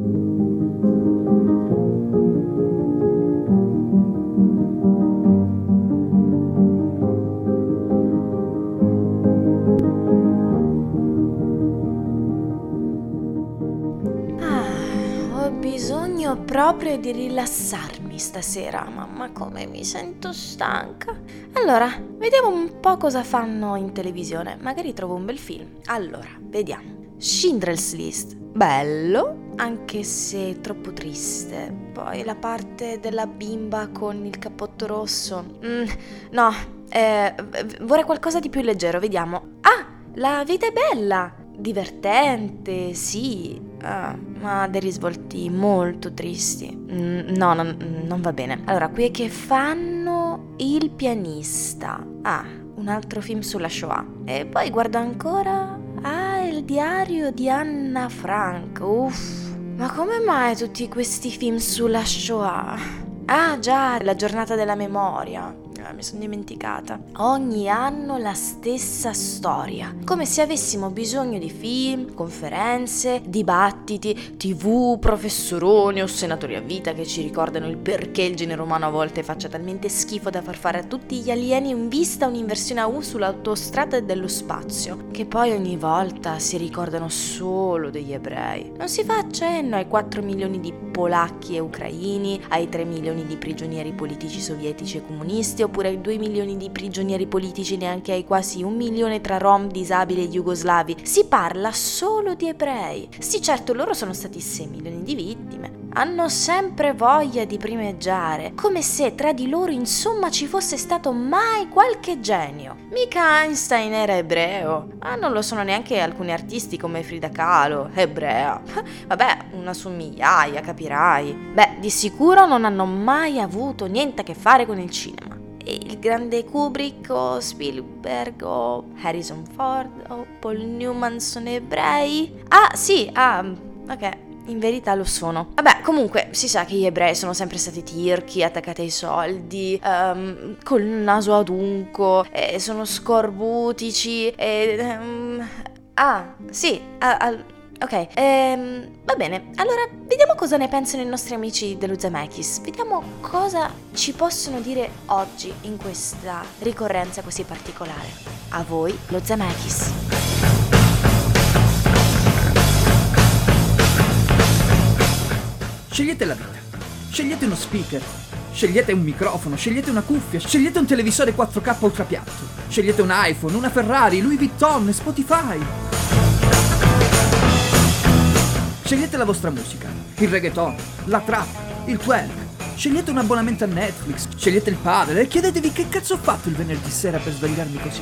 Ah, bisogno proprio di rilassarmi stasera. Mamma, come mi sento stanca. Allora, vediamo un po' cosa fanno in televisione. Magari trovo un bel film. Allora, vediamo. Schindler's List. Bello, anche se troppo triste. Poi la parte della bimba con il cappotto rosso. Mm, no, eh, vorrei qualcosa di più leggero. Vediamo. Ah, la vita è bella. Divertente, sì, Ah, ma dei risvolti molto tristi. Mm, no, non, non va bene. Allora, qui è che fanno il pianista. Ah, un altro film sulla Shoah. E poi guardo ancora. Ah, il diario di Anna Frank. Uff. Ma come mai tutti questi film sulla Shoah? Ah, già, la giornata della memoria. Ah, mi sono dimenticata. Ogni anno la stessa storia. Come se avessimo bisogno di film, conferenze, dibattiti, tv, professoroni o senatori a vita che ci ricordano il perché il genere umano a volte faccia talmente schifo da far fare a tutti gli alieni in vista un'inversione a U sull'autostrada dello spazio, che poi ogni volta si ricordano solo degli ebrei. Non si fa accenno ai 4 milioni di polacchi e ucraini, ai 3 milioni di prigionieri politici sovietici e comunisti, ai 2 milioni di prigionieri politici, neanche ai quasi un milione tra rom, disabili e jugoslavi. Si parla solo di ebrei. Sì, certo, loro sono stati 6 milioni di vittime. Hanno sempre voglia di primeggiare, come se tra di loro insomma ci fosse stato mai qualche genio. Mica Einstein era ebreo, ma non lo sono neanche alcuni artisti come Frida Kahlo, ebrea. Vabbè, una su migliaia, capirai. Beh, di sicuro non hanno mai avuto niente a che fare con il cinema il grande Kubrick o Spielberg o Harrison Ford o Paul Newman sono ebrei? Ah, sì, ah, ok. In verità lo sono. Vabbè, comunque si sa che gli ebrei sono sempre stati tirchi, attaccati ai soldi, um, col naso adunco, e sono scorbutici, e... Um, ah, sì, ah, ah, ok, ehm, va bene. Allora, vediamo cosa ne pensano i nostri amici dello Zemeckis. Vediamo cosa ci possono dire oggi in questa ricorrenza così particolare. A voi, lo Zemeckis. Scegliete la vita. Scegliete uno speaker. Scegliete un microfono, scegliete una cuffia, scegliete un televisore 4K ultrapiatto. Scegliete un iPhone, una Ferrari, Louis Vuitton, Spotify. Scegliete la vostra musica, il reggaeton, la trap, il twerk. Scegliete un abbonamento a Netflix, scegliete il padre e chiedetevi che cazzo ho fatto il venerdì sera per svegliarmi così.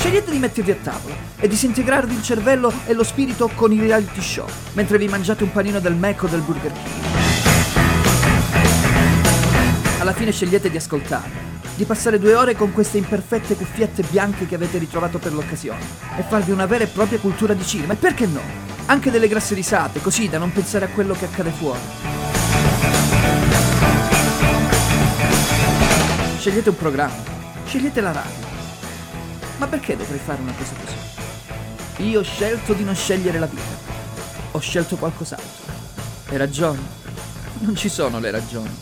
Scegliete di mettervi a tavola e disintegrarvi il cervello e lo spirito con i reality show, mentre vi mangiate un panino del Mac o del Burger King. Alla fine scegliete di ascoltare, di passare due ore con queste imperfette cuffiette bianche che avete ritrovato per l'occasione e farvi una vera e propria cultura di cinema. E perché no? Anche delle grasse risate, così da non pensare a quello che accade fuori. Scegliete un programma, scegliete la radio. Ma perché dovrei fare una cosa così? Io ho scelto di non scegliere la vita. Ho scelto qualcos'altro. Le ragioni? Non ci sono le ragioni.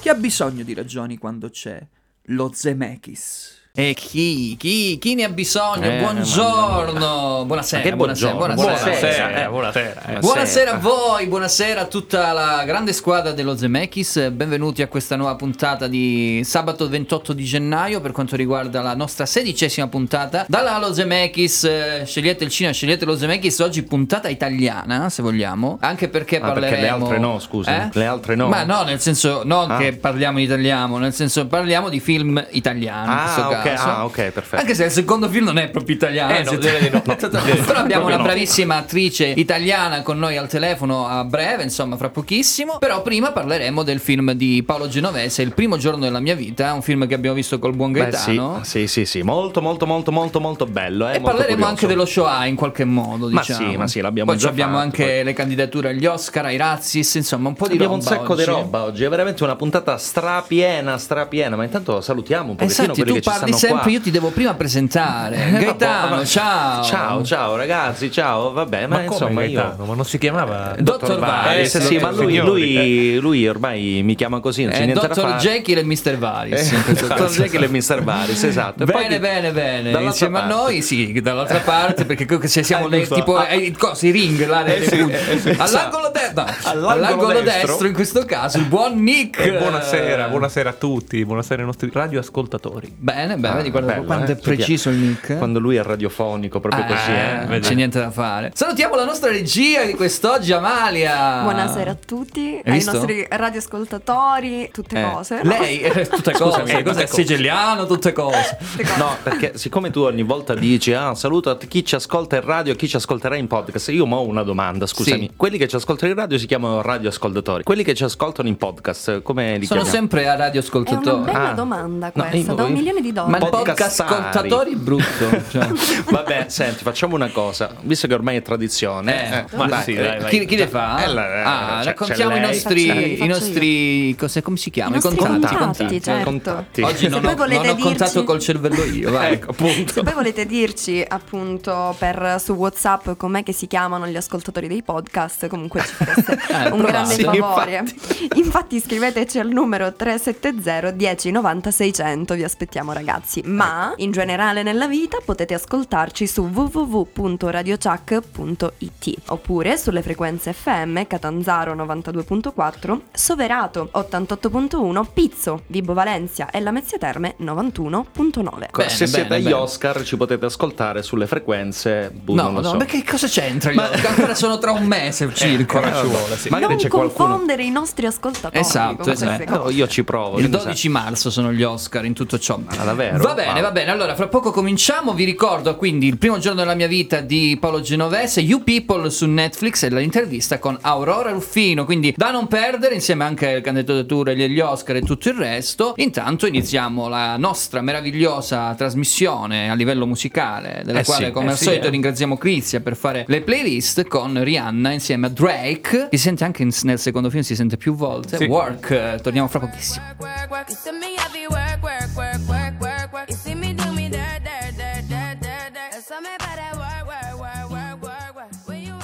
Chi ha bisogno di ragioni quando c'è lo Zemeckis? E chi? Chi? Chi ne ha bisogno? Eh, buongiorno! Buonasera, buonasera, buongiorno, buonasera. buonasera, Eh, buonasera. Buonasera a voi, buonasera a tutta la grande squadra dello Zemeckis, benvenuti a questa nuova puntata di sabato 28 di gennaio per quanto riguarda la nostra sedicesima puntata. Dalla Lo Zemeckis, eh, scegliete il cinema, scegliete lo Zemeckis, oggi puntata italiana se vogliamo, anche perché Ah, perché parleremo... le altre no, scusa, Eh? le altre no. Ma no, nel senso, non Ah. che parliamo in italiano, nel senso parliamo di film italiani in Ah, questo ok, caso. ah, ok, perfetto. Anche se il secondo film non è proprio italiano. Eh, no, di no. Però no. abbiamo una no. bravissima attrice italiana con noi al telefono a breve, insomma, fra pochissimo. Però prima parleremo del film di Paolo Genovese, Il primo giorno della mia vita, un film che abbiamo visto col buon Beh, sì, Gaetano. sì, sì, sì, molto, molto, molto, molto, molto bello. Eh, E molto parleremo curioso. anche dello Shoah in qualche modo, Ma diciamo. sì, ma sì, l'abbiamo Poi già abbiamo fatto, anche poi. le candidature agli Oscar, ai Razzies, insomma, un po' di Abbiamo roba un sacco oggi. di roba oggi, è veramente una puntata strapiena, strapiena, ma intanto salutiamo un pochettino senti, quelli che ci parli sono sempre, qua. io ti devo prima presentare. Eh, Gaetano, vabbè. ciao. Ciao, ciao ragazzi, ciao. Vabbè, ma, Ma, come insomma io? Ma non si chiamava Dottor Varis. Eh, sì, ma lui, lui, lui ormai mi chiama così, non c'è Eh, niente da Dottor fare. Jekyll e Mr. Varis. Eh, Dottor. Jekyll e Mr. Varis, esatto. E poi Bene, bene, bene. Insieme a parte. noi, sì, dall'altra parte, perché siamo le- tipo Ah. eh, i ring là, Eh eh all'angolo, no, All'angolo all'angolo destro. destro. in questo caso, il buon Nick. Eh, buonasera, buonasera a tutti, buonasera ai nostri radioascoltatori. Bene, bene, Ah, vedi guarda bello, quanto eh, è preciso il Nick. eh? Quando lui è radiofonico, proprio Eh, così. Eh. non c'è niente da fare. Salutiamo la nostra regia di quest'oggi, Amalia. Buonasera a tutti, ai visto? nostri radioascoltatori, tutte Eh, cose. no? Lei, eh, tutte cose, Scusami, tutte cose. siciliano, tutte cose. No, perché siccome tu ogni volta dici ah, saluto a chi ci ascolta in radio e chi ci ascolterà in podcast, io mo ho una domanda, scusami. Sì. Quelli che ci ascoltano in radio si chiamano radioascoltatori. Quelli che ci ascoltano in podcast, come li Sono chiamiamo? sempre a È una radioascoltatori. bella Ah. domanda No, questa, io- da un milione di Ma dollari. il podcast ascoltatori brutto. cioè. Vabbè, senti, facciamo una cosa. Visto che ormai è tradizione, Eh, ma dai, sì, eh, dai. Chi, chi le fa? Eh, la- eh, ah, c'è- raccontiamo i nostri, Faccio i nostri cos'è, come si chiama? I nostri contatti. contatti, certo. contatti. Oggi non ho, non ho contato col cervello io, vai. Ecco, appunto. Se poi volete dirci appunto per, su WhatsApp com'è che si chiamano gli ascoltatori dei podcast, comunque ci fareste Eh, un grande provate. favore. Infatti. scriveteci al numero 370 1090 600, vi aspettiamo ragazzi. Ma in generale nella vita potete ascoltarci su www.radiochuck.it oppure sulle frequenze FM Catanzaro 92.4, Soverato 88.1, Pizzo, Vibo Valencia e Lamezia Terme 91.9. Bene, Se siete bene, agli bene. Oscar ci potete ascoltare sulle frequenze, boh, No, non lo no, so. ma che cosa c'entra? Io ancora sono tra un mese circa. ancora ci vuole, sì. Magari non c'è qualcuno confondere i nostri ascoltatori Esatto, esatto. No, io ci provo. Il che ne sai. 12 marzo sono gli Oscar in tutto ciò. Ah, davvero? Va bene, Wow. va bene. Allora, fra poco cominciamo. Vi ricordo quindi il primo giorno della mia vita di Paolo Genovese, You People su Netflix e l'intervista con Aurora Ruffino. Quindi da non perdere, insieme anche alle candidature degli Oscar e tutto il resto. Intanto iniziamo la nostra meravigliosa trasmissione a livello musicale, della Eh quale, sì, come eh al sì, solito, eh. ringraziamo Crizia per fare le playlist con Rihanna insieme a Drake. Si sente anche in- nel secondo film, si sente più volte. Sì. Work, eh, torniamo fra pochissimo. work, work. Work, work, work, work, work, work. Work, work, work, work, work, work. When you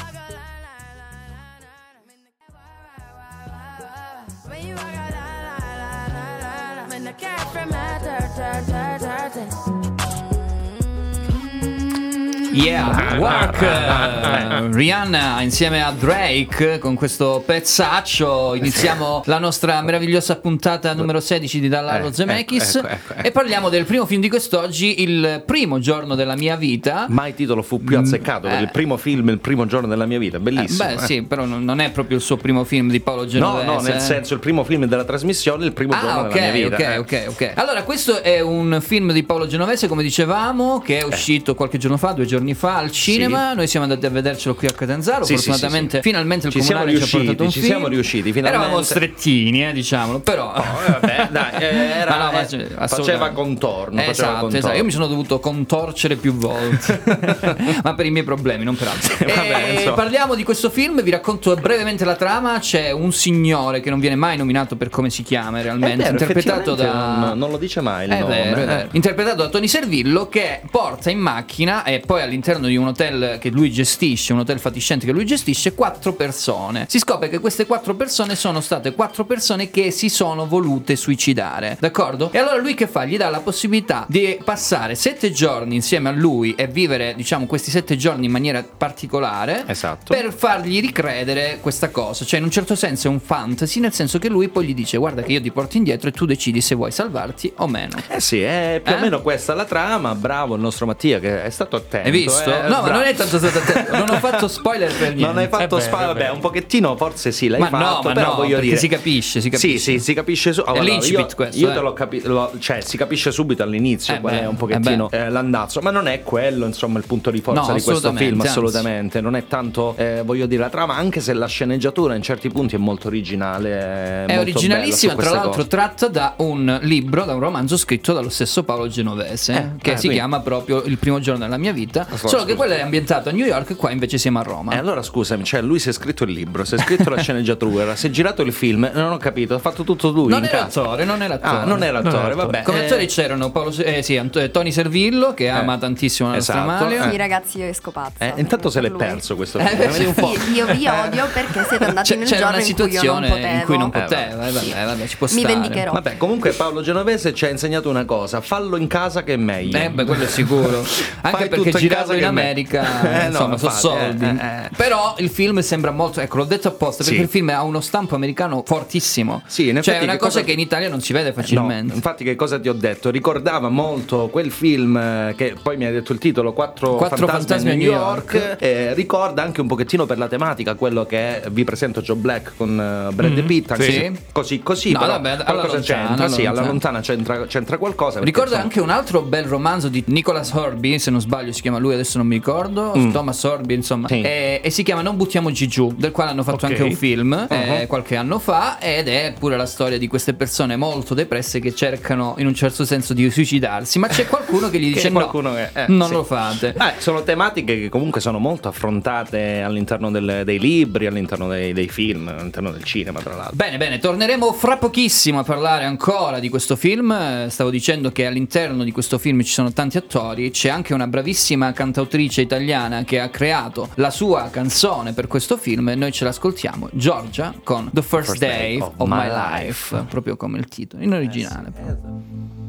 Yeah, Work eh, Rihanna insieme a Drake con questo pezzaccio iniziamo la nostra meravigliosa puntata numero 16 di Dall'Allo Eh, Zemeckis ecco, ecco, ecco. e parliamo del primo film di quest'oggi, il primo giorno della mia vita. Mai titolo fu più azzeccato per eh. il primo film, il primo giorno della mia vita. Eh, Bellissimo. beh eh. sì, però non è proprio il suo primo film di Paolo No, Genovese. no, nel eh. senso il primo film della trasmissione, il primo giorno Ah, della mia vita. ok, eh. ok, ok. Allora, questo è un film di Paolo Genovese, come dicevamo, che è uscito qualche giorno fa, due giorni fa al cinema. Noi siamo andati a vedercelo qui a Catanzaro. Sì, sì, Fortunatamente, sì, sì. finalmente il Ci siamo comunale ci ha portato riusciti, un ci film. siamo riusciti, finalmente. Eravamo strettini, eh, diciamolo, però. Eh, vabbè, dai, eh, era, no, ma eh, cioè, faceva contorno. faceva Esatto, contorno. esatto. Io mi sono dovuto contorcere più volte, ma per i miei problemi, non per altro. Vabbè, parliamo di questo film, vi racconto brevemente la trama. C'è un signore che non viene mai nominato per come si chiama realmente, vero, interpretato da. Non, non lo dice mai il È nome. vero, eh. Interpretato da Tony Servillo che porta in macchina e poi all'interno di un hotel che lui gestisce, un hotel fatiscente che lui gestisce, quattro persone. Si scopre che queste quattro persone sono state quattro persone che si sono volute suicidare, d'accordo? E allora lui che fa? Gli dà la possibilità di passare sette giorni insieme a lui e vivere, diciamo, questi sette giorni in maniera particolare. Esatto. Per fargli ricredere questa cosa. Cioè, in un certo senso è un fantasy, nel senso che lui poi gli dice: Guarda, che io ti porto indietro e tu decidi se vuoi salvarti o meno. Eh sì, è più Eh? o meno questa la trama. Bravo il nostro Mattia che è stato attento. Visto? eh, no, ma bravo. non è tanto stato attento. Non ho fatto spoiler per niente. Non hai fatto è vabbè, un pochettino forse sì, l'hai Ma fatto, no, ma però no, voglio dire si capisce, si capisce. Sì, sì, si capisce su- allora, l'incipit io, questo, Io eh. te l'ho capito, cioè si capisce subito all'inizio Eh qual beh, è un pochettino eh eh, l'andazzo, ma non è quello, insomma, il punto di forza No, di questo assolutamente, film, anzi. assolutamente. Non è tanto eh, voglio dire la trama, anche se la sceneggiatura in certi punti è molto originale, è, È molto originalissima, tra l'altro cose. tratta da un libro, da un romanzo scritto dallo stesso Paolo Genovese, Eh, che eh, si quindi- chiama proprio Il primo giorno della mia vita. Solo che scusa. quello è ambientato a New York e qua invece siamo a Roma. E allora scusami, cioè lui si è scritto il libro, si è scritto la sceneggiatura, si è girato il film, non ho capito, ha fatto tutto lui non in era casa. attore, non era. Ah, non era Non era attore, attore. vabbè. Come eh, attori c'erano Paolo, eh, sì, Ant- eh, Tony Servillo che ama tantissimo la nostra Esatto. Amalia. Sì, ragazzi, io esco pazza. eh, intanto se l'è lui. perso questo Eh, film. sì, un po'. Sì, io vi odio perché siete andati nel c'era giorno una in cui io non situazione in cui non Eh, poteva, eh, Mi vendicherò. Vabbè, comunque Paolo Genovese ci ha insegnato una cosa, fallo in casa che è meglio. Eh, beh, quello è sicuro. Anche Fai perché in girarlo casa in, America, Eh, no, insomma, sono infatti, soldi. eh, eh, eh. Però il film sembra molto. Ecco, l'ho detto apposta perché Sì. il film ha uno stampo americano fortissimo. Sì, in cioè, è una cosa, cosa- che in Italia non si vede facilmente. No, infatti, che cosa ti ho detto? Ricordava molto quel film eh, che poi mi hai detto il titolo Quattro, Quattro fantasmi a New York. eh, ricorda anche un pochettino per la tematica quello che è, vi presento Joe Black con eh, Brad Pitt. Anche Sì. se così, così. No, però vabbè, alla qualcosa lontana, c'entra. alla sì, alla lontana. c'entra, c'entra qualcosa. Ricorda anche un altro bel romanzo di Nicholas Horby, se non sbaglio si chiama lui, adesso non mi ricordo, Thomas Horby insomma, Mm. Sì. e, e si chiama Non buttiamoci giù, del quale hanno fatto Ok. anche un film Uh-huh. eh, qualche anno fa ed è pure la storia di queste persone molto depresse che cercano in un certo senso di suicidarsi, ma c'è qualcuno che gli Che dice qualcuno no, che- eh, non sì. lo fate. Eh, sono tematiche che comunque sono molto affrontate all'interno del- dei libri, all'interno dei, dei film, all'interno del cinema, tra l'altro. Bene, bene, torneremo fra pochissimo a parlare ancora di questo film. Eh, Stavo dicendo che all'interno di questo film ci sono tanti attori, c'è anche una bravissima cantautrice italiana che ha creato la sua canzone per questo film e noi ce l'ascoltiamo, Giorgia con The First, First Day, Day of, of My My Life, Life. proprio come il titolo, in originale.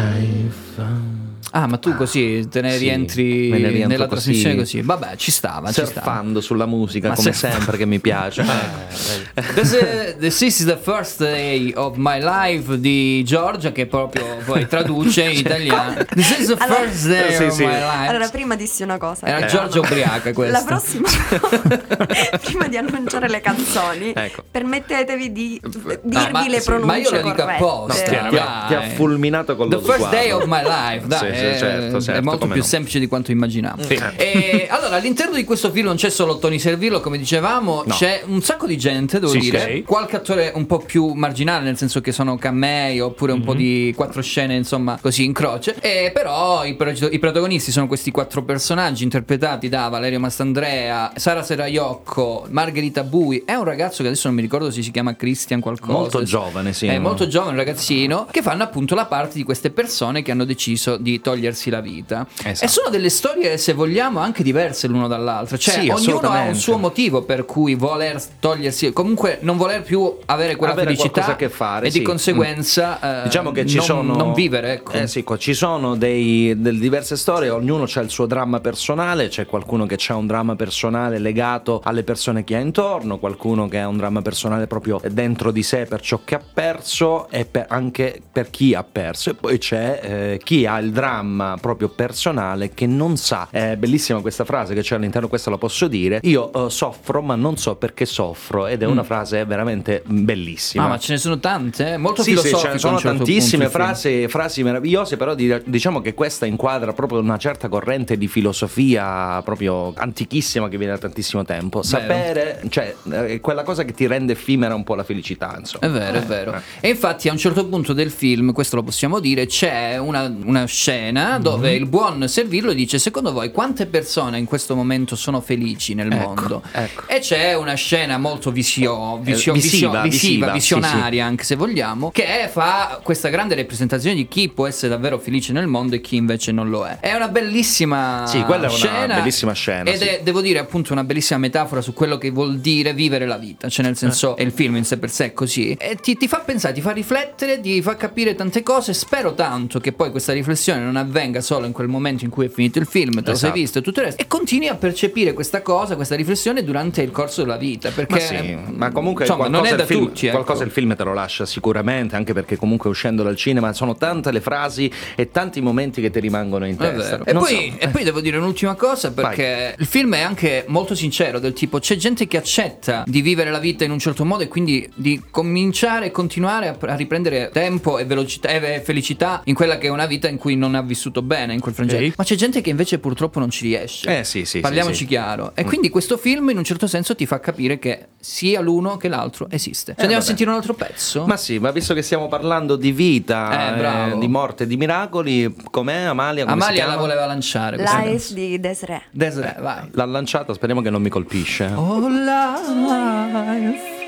Però. Ah, ma tu così te ne Sì, rientri me ne nella così. trasmissione così. Vabbè, ci stava, ci stava. Surfando sulla musica Ma come surf- sempre che mi piace. This is, this is the first day of my life di Giorgia che proprio poi traduce in italiano. This is the Allora- first day Sì, of sì. my life. Allora, prima dissi una cosa. Era Eh, Giorgia ubriaca questa. La prossima prima di annunciare le canzoni, Ecco. permettetevi di dirvi Ah, le sì, pronunce ma io lo dico apposta. ti, ha, ti ha- ti ha fulminato con The lo first sguardo. day of my life, dai, Sì, sì, è, certo, è certo, molto più no. semplice di quanto immaginiamo. E, allora, all'interno di questo film non c'è solo Tony Servillo, come dicevamo, No. c'è un sacco di gente, devo Sì, dire. sì. Qualche attore un po' più marginale, nel senso che sono camei oppure un po' di quattro scene, insomma, così in croce. E però i, i protagonisti sono questi quattro personaggi interpretati da Valerio Mastandrea, Sara Seraiocco, Margherita Bui e un ragazzo che adesso non mi ricordo se si chiama Christian qualcosa. Molto giovane, sì. È molto giovane, un ragazzino, che fanno appunto la parte di queste persone che hanno deciso di togliersi la vita. Esatto. E sono delle storie, se vogliamo, anche diverse l'uno dall'altro. Cioè, Sì, ognuno ha un suo motivo per cui voler togliersi, comunque non voler più avere quella Avere felicità che fare, e sì. di conseguenza eh, Diciamo che ci non, sono. non vivere, ecco. Eh sì, ci sono dei, delle diverse storie, ognuno ha il suo dramma personale. C'è qualcuno che ha un dramma personale legato alle persone che ha intorno, qualcuno che ha un dramma personale proprio dentro di sé per ciò che ha perso e per- anche per chi ha perso. E poi c'è eh, chi ha il dramma proprio personale che non sa. È bellissima questa frase che c'è all'interno, questa la posso dire. Io eh, soffro, ma non so perché soffro. Ed è una frase veramente bellissima. Ah, ma ce ne sono tante, eh? molto Sì, sì, ce ne a sono certo tantissime frasi, frasi meravigliose, però di- diciamo che questa inquadra proprio una certa corrente di filosofia proprio antichissima che viene da tantissimo tempo. Sapere, cioè, è quella cosa che ti rende effimera un po' la felicità, insomma. È vero, è vero. E infatti a un certo punto del film, questo lo possiamo dire, c'è una, una scena Mhm. dove il buon Servillo dice secondo voi quante persone in questo momento sono felici nel Ecco, mondo? ecco. E c'è una scena molto visio- visio- Eh, visiva, visio- visiva, visiva, visionaria anche se vogliamo, che fa questa grande rappresentazione di chi può essere davvero felice nel mondo e chi invece non lo è. È una bellissima Sì, quella è una scena bellissima scena, Ed sì. è, devo dire, appunto una bellissima metafora su quello che vuol dire vivere la vita, cioè nel senso, Eh. il film in sé per sé è così, e ti, ti fa pensare, ti fa riflettere, ti fa capire tante cose, spero tanto che poi questa riflessione non avvenga solo in quel momento in cui è finito il film, te lo sei Esatto. visto e tutto il resto, e continui a percepire questa cosa, questa riflessione durante il corso della vita. Perché, Ma sì, ma comunque insomma, non è da il film, tutti. ecco. qualcosa il film te lo lascia sicuramente, anche perché comunque uscendo dal cinema sono tante le frasi e tanti momenti che ti rimangono in testa. E poi, so, e poi devo dire un'ultima cosa perché il film è anche molto sincero del tipo c'è gente che accetta di vivere la vita in un certo modo e quindi di cominciare e continuare a, a riprendere tempo e velocità e felicità in quella che è una vita in cui non ha vissuto bene in quel frangente. Ok. Ma c'è gente che invece purtroppo non ci riesce. Eh, sì, sì, Parliamoci sì, sì. chiaro. E quindi questo film in un certo senso ti fa capire che sia l'uno che l'altro esiste. Ci andiamo a vabbè. sentire un altro pezzo? Ma sì, ma visto che stiamo parlando di vita, Eh, bravo. di morte, di miracoli, com'è Amalia? Come Amalia la voleva lanciare. Life canzone. di Desiree. Desiree, vai. L'ha lanciata, speriamo che non mi colpisce. Oh, life.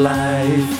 Life.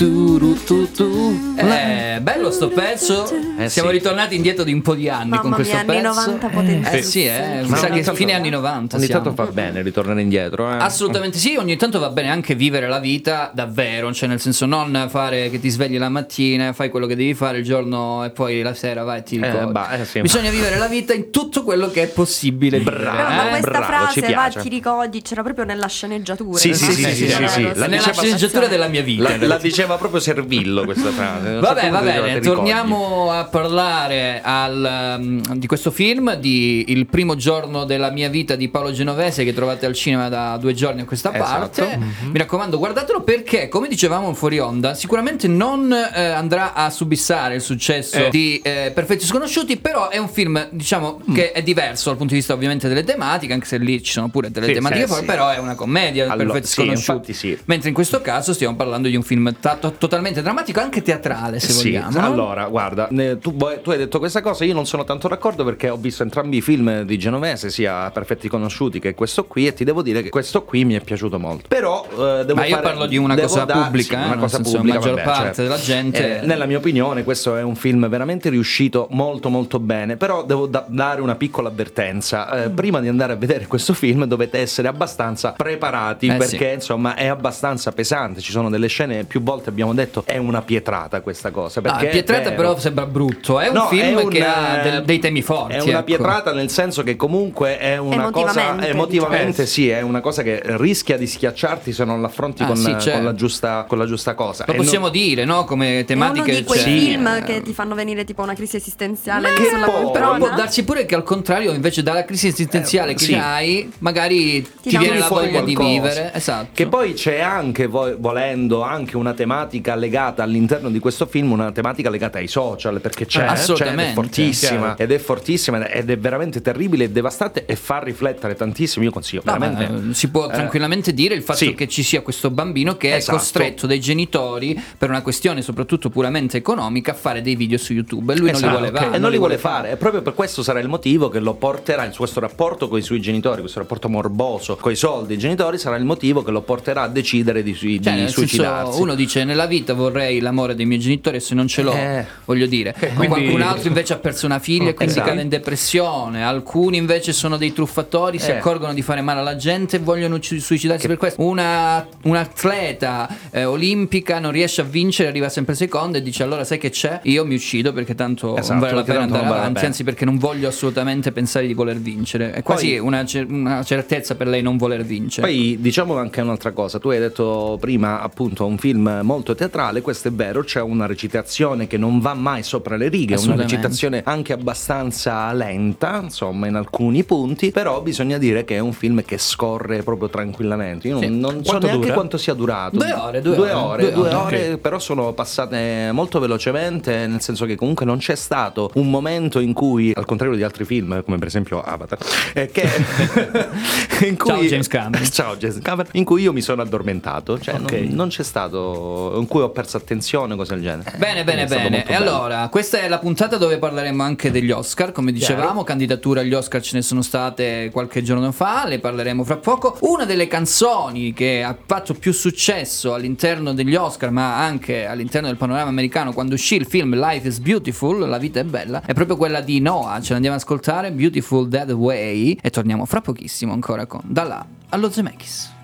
Tu, tu, tu. Eh, bello sto pezzo. Eh, Siamo sì. ritornati indietro di un po' di anni Mamma con questo mia, anni pezzo. 90 Eh potentissimi. sì, eh, mi Ma sa che fine anni 90 Ogni siamo. tanto fa bene ritornare indietro. Eh. Assolutamente sì, ogni tanto va bene anche vivere la vita davvero, cioè nel senso non fare che ti svegli la mattina, fai quello che devi fare il giorno e poi la sera vai e ti Eh, ricordi. bah, eh, sì. Bisogna vivere la vita in tutto quello che è possibile vivere, Bravo. Però, ma eh? questa bravo, frase, va, ti ricordi, c'era proprio nella sceneggiatura. Sì, no? sì, sì, sì, sì, C'era sì, lo la nella diceva- sceneggiatura della mia vita. La, la diceva proprio Servillo questa frase. Non so Vabbè, come va bene, torniamo a parlare al, um, di questo film, di Il primo giorno della mia vita di Paolo Genovese che trovate al cinema da due giorni a questa Esatto. parte. Mi raccomando, guardatelo perché, come dicevamo fuori onda, sicuramente non eh, andrà a subissare il successo Eh. di eh, Perfetti Sconosciuti, però è un film, diciamo, Mm. che è diverso dal punto di vista ovviamente delle tematiche, anche se lì ci sono pure delle Sì, tematiche sì, fuori, sì. però è una commedia, Allora, Perfetti sì, Sconosciuti. infatti sì. Mentre in questo caso stiamo parlando di un film ta- to- totalmente drammatico, anche teatrale, se Sì, vogliamo. allora, guarda, tu, tu hai detto questa cosa, io non sono tanto d'accordo perché ho visto entrambi i film di Genovese, sia Perfetti Conosciuti che questo qui, e ti devo dire che questo qui mi è piaciuto molto. Però eh, devo Ma io fare- parlo di una cosa dar- pubblica, sì, eh, una cosa senso, pubblica, la maggior vabbè, parte cioè, della gente- eh, nella mia opinione, questo è un film veramente riuscito molto molto bene. Però devo da- dare una piccola avvertenza. Mm. Eh, Prima di andare a vedere questo film dovete essere abbastanza preparati Eh, perché insomma è abbastanza pesante. Ci sono delle scene, più volte abbiamo detto, è una pietrata questa cosa. No, Perché è pietrata però sembra brutto. È un No, film è un, che ha eh, del- dei temi forti. È una ecco. pietrata nel senso che comunque è una cosa Emotivamente, diciamo. sì, è una cosa che rischia di schiacciarti se non l'affronti Ah, con, sì, con certo. la giusta, con la giusta cosa. Lo E possiamo non- dire, no? Come È uno tematiche. di quei cioè- film che ti fanno venire tipo una crisi esistenziale Che sulla poi- Però può darsi pure che al contrario, invece, dalla crisi esistenziale Eh, che sì. hai, magari ti, dà viene la voglia di qualcosa. vivere. Esatto. Che poi c'è anche, vo- volendo, anche una tematica legata all'interno di questo film, una tematica legata ai social, perché c'è, Eh, assolutamente. c'è, ed è fortissima, ed è fortissima, ed è veramente terribile e devastante e fa riflettere tantissimo. Io consiglio, No, veramente. eh, si può eh, tranquillamente dire il fatto sì. che ci sia questo bambino che Esatto. è costretto dai genitori per una questione soprattutto puramente economica a fare dei video su YouTube e lui Esatto, non li vuole ok. fare. e non li vuole fare. E proprio per questo sarà il motivo che lo porterà in questo rapporto con i suoi genitori, questo rapporto morboso con i soldi dei genitori, sarà il motivo che lo porterà a decidere di, sui- Cioè, di nel senso, suicidarsi. uno dice nella vita vorrei l'amore dei miei genitori e se non ce l'ho, Eh. voglio dire. quindi- Qualcun altro invece ha perso una figlia e quindi Esatto. cade in depressione. Alcuni invece sono dei truffatori, si Eh. accorgono di fare male alla gente e vogliono suicidarsi per questo. Una, un'atleta eh, olimpica non riesce a vincere, arriva sempre seconda e dice allora sai che c'è? Io mi uccido perché tanto Esatto, non vale la pena andare avanti, pena. anzi perché non voglio assolutamente pensare di voler vincere. È quasi Poi- una, cer- una certezza per lei non voler vincere. Poi diciamo anche un'altra cosa, tu hai detto prima appunto un film molto teatrale, questo è vero, c'è una recitazione che non va mai sopra le righe, una recitazione anche abbastanza lenta, insomma in alcuni punti, però bisogna dire che è un film che scorre proprio tranquillamente. Io non, Sì. non so Quanto neanche dura? quanto sia durato. Due ore, due due ore, ore, due ore, ore, però sono passate molto velocemente, nel senso che comunque non c'è stato un momento in cui, al contrario di altri film, come per esempio Avatar, eh, che in cui Ciao, James Cameron. Ciao James Cameron, in cui io mi sono addormentato, cioè Ok. non, non c'è stato in cui ho perso attenzione, cose del genere. Bene, bene, bene. E bello. allora, questa è la puntata dove parleremo anche degli Oscar, come dicevamo, candidature agli Oscar ce ne sono state qualche giorno fa, le parleremo fra poco. Una delle canzoni che ha fatto più successo all'interno degli Oscar, ma anche all'interno del panorama americano quando uscì il film Life is Beautiful, La vita è bella, è proprio quella di Noah. Ce l'andiamo ad ascoltare, Beautiful That Way, e torniamo fra pochissimo ancora con Da là allo Zemeckis.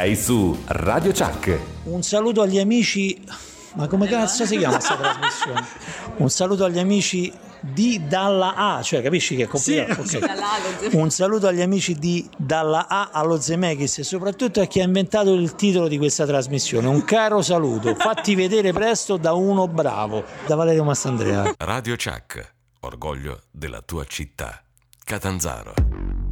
Sei su Radio Chuck. Un saluto agli amici. Ma come cazzo si chiama questa trasmissione? Un saluto agli amici di Dalla A, cioè capisci che è complicato? Ok. Un saluto agli amici di Dalla A allo Zemeckis e soprattutto a chi ha inventato il titolo di questa trasmissione. Un caro saluto, fatti vedere presto da uno bravo, da Valerio Mastandrea. Radio Chuck, orgoglio della tua città. Catanzaro.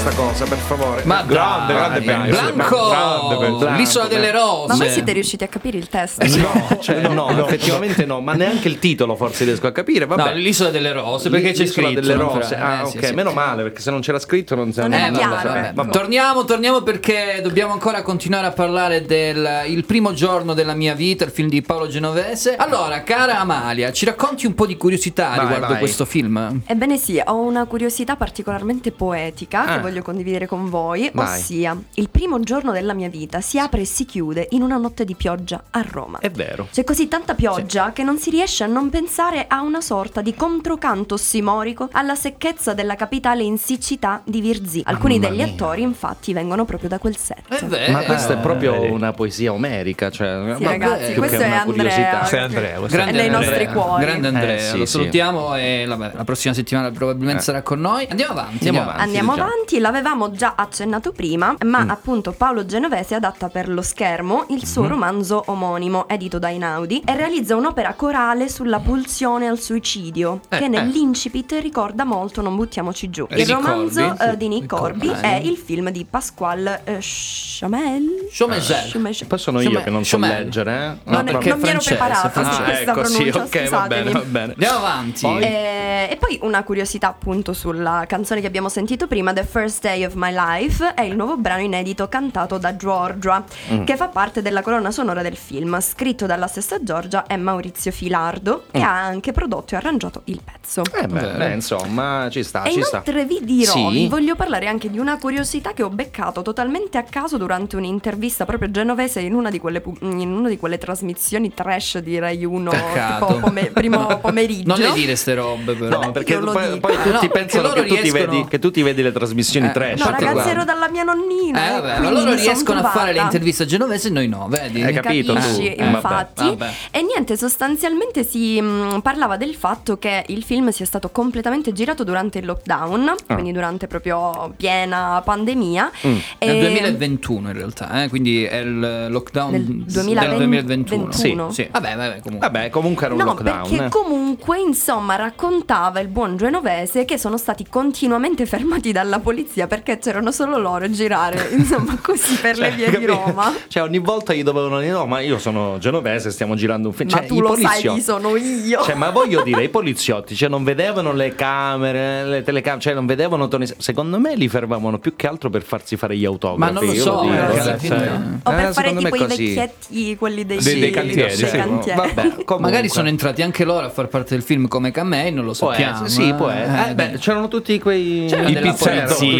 Questa cosa, per favore. Ma Grande, grande pezzo. Blanco, l'isola delle rose. Ma voi siete riusciti a capire il testo? No, cioè, no, effettivamente no, ma neanche il titolo forse riesco a capire. Vabbè. No, l'isola delle rose, perché c'è L'isola scritto delle non rose. Ah, eh, ok, sì. meno male, perché se non c'era scritto non Non Eh, chiaro. Torniamo, torniamo perché dobbiamo ancora continuare a parlare del il primo giorno della mia vita, il film di Paolo Genovese. Allora, cara Amalia, ci racconti un po' di curiosità Vai, riguardo vai. questo film? Ebbene sì, ho una curiosità particolarmente poetica Ah. che voglio condividere con voi, Vai. ossia il primo giorno della mia vita si apre e si chiude in una notte di pioggia a Roma. È vero. C'è così tanta pioggia che non si riesce a non pensare a una sorta di controcanto ossimorico alla secchezza della capitale in siccità di Virzì. Alcuni Mamma degli mia. attori infatti vengono proprio da quel set. È vero. Ma questa è proprio una poesia omerica, cioè, Sì, ragazzi, questo è una Andrea. Sei Andrea, questo È nei Andrea, nostri cuori. Grande Andrea, Eh, sì, lo sì. salutiamo e vabbè, la prossima settimana probabilmente Eh. sarà con noi. Andiamo avanti. Andiamo Andiamo, avanti. Andiamo diciamo. avanti, l'avevamo già accennato prima, ma Mm. appunto Paolo Genovese adatta per lo schermo il suo Mhm. romanzo omonimo, edito da Inaudi, e realizza un'opera corale sulla pulsione al suicidio, Eh, che eh. nell'incipit ricorda molto Non buttiamoci giù. Eh, il romanzo Corby, eh, sì. di Nick Corby Corby, è sì. il film di Pasquale eh, Chamel. Chomegel. Chomel- Poi sono io Chomel- che non so Chomel. leggere, eh? No, Non, non mi ero preparata su francese. questa ecco, sì, pronuncia, ok, va scusatemi. bene, va bene. Andiamo avanti. Eh, e poi una curiosità appunto sulla canzone che abbiamo sentito prima, The First Day of My Life, è il nuovo brano inedito cantato da Giorgia, Mm. che fa parte della colonna sonora del film, scritto dalla stessa Giorgia e Maurizio Filardo, Mm. che ha anche prodotto e arrangiato il pezzo. Eh beh, beh, insomma, ci sta, E ci sta. inoltre vi dirò, Sì? vi voglio parlare anche di una curiosità che ho beccato totalmente a caso durante un'intervista proprio genovese in una di quelle, pu- in una di quelle trasmissioni trash di Rai 1 Peccato. tipo pome- primo pomeriggio. Non le dire ste robe però. No, perché poi, poi tutti no, pensano loro che tu, vedi, che tu ti vedi le trasmissioni Eh, trash. No, Infatti, ragazzi, guarda. ero dalla mia nonnina. Eh, e vabbè, ma quindi loro riescono a fare le interviste genovese e noi no, vedi? Hai capito tu? Capisci, Eh, infatti. vabbè, vabbè. E niente, sostanzialmente si mh, parlava del fatto che il film sia stato completamente girato durante il lockdown, Ah. quindi durante proprio piena pandemia. Mm. E- Nel 2021 in realtà, eh, quindi è il lockdown Del del 2020 2021. Sì, 21. sì. Vabbè, vabbè, comunque. Vabbè, comunque era un No, lockdown. perché eh. comunque, insomma, raccontava il buon genovese che sono stati continuamente fermati dalla polizia perché c'erano solo loro a girare, insomma, così per le Cioè, vie di capito? Roma. Cioè, ogni volta gli dovevano dire: No, ma io sono genovese, stiamo girando un film. Ma Cioè, tu i lo sai poliziotti- chi sono io. Cioè, ma voglio dire, i poliziotti cioè, non vedevano le camere, le telecamere, cioè non vedevano Tony. Secondo me li fermavano più che altro per farsi fare gli autografi. Ma non lo so, dico, perché eh, fine- cioè, O per eh, fare tipo i vecchietti, quelli dei, Dei- dei cantieri, dei sì. cantieri. Vabbè. Magari sono entrati anche loro a far parte del film come Camei, non lo Può sappiamo. essere, sì, eh. può essere. Eh, Eh, beh, c'erano tutti quei C'erano I della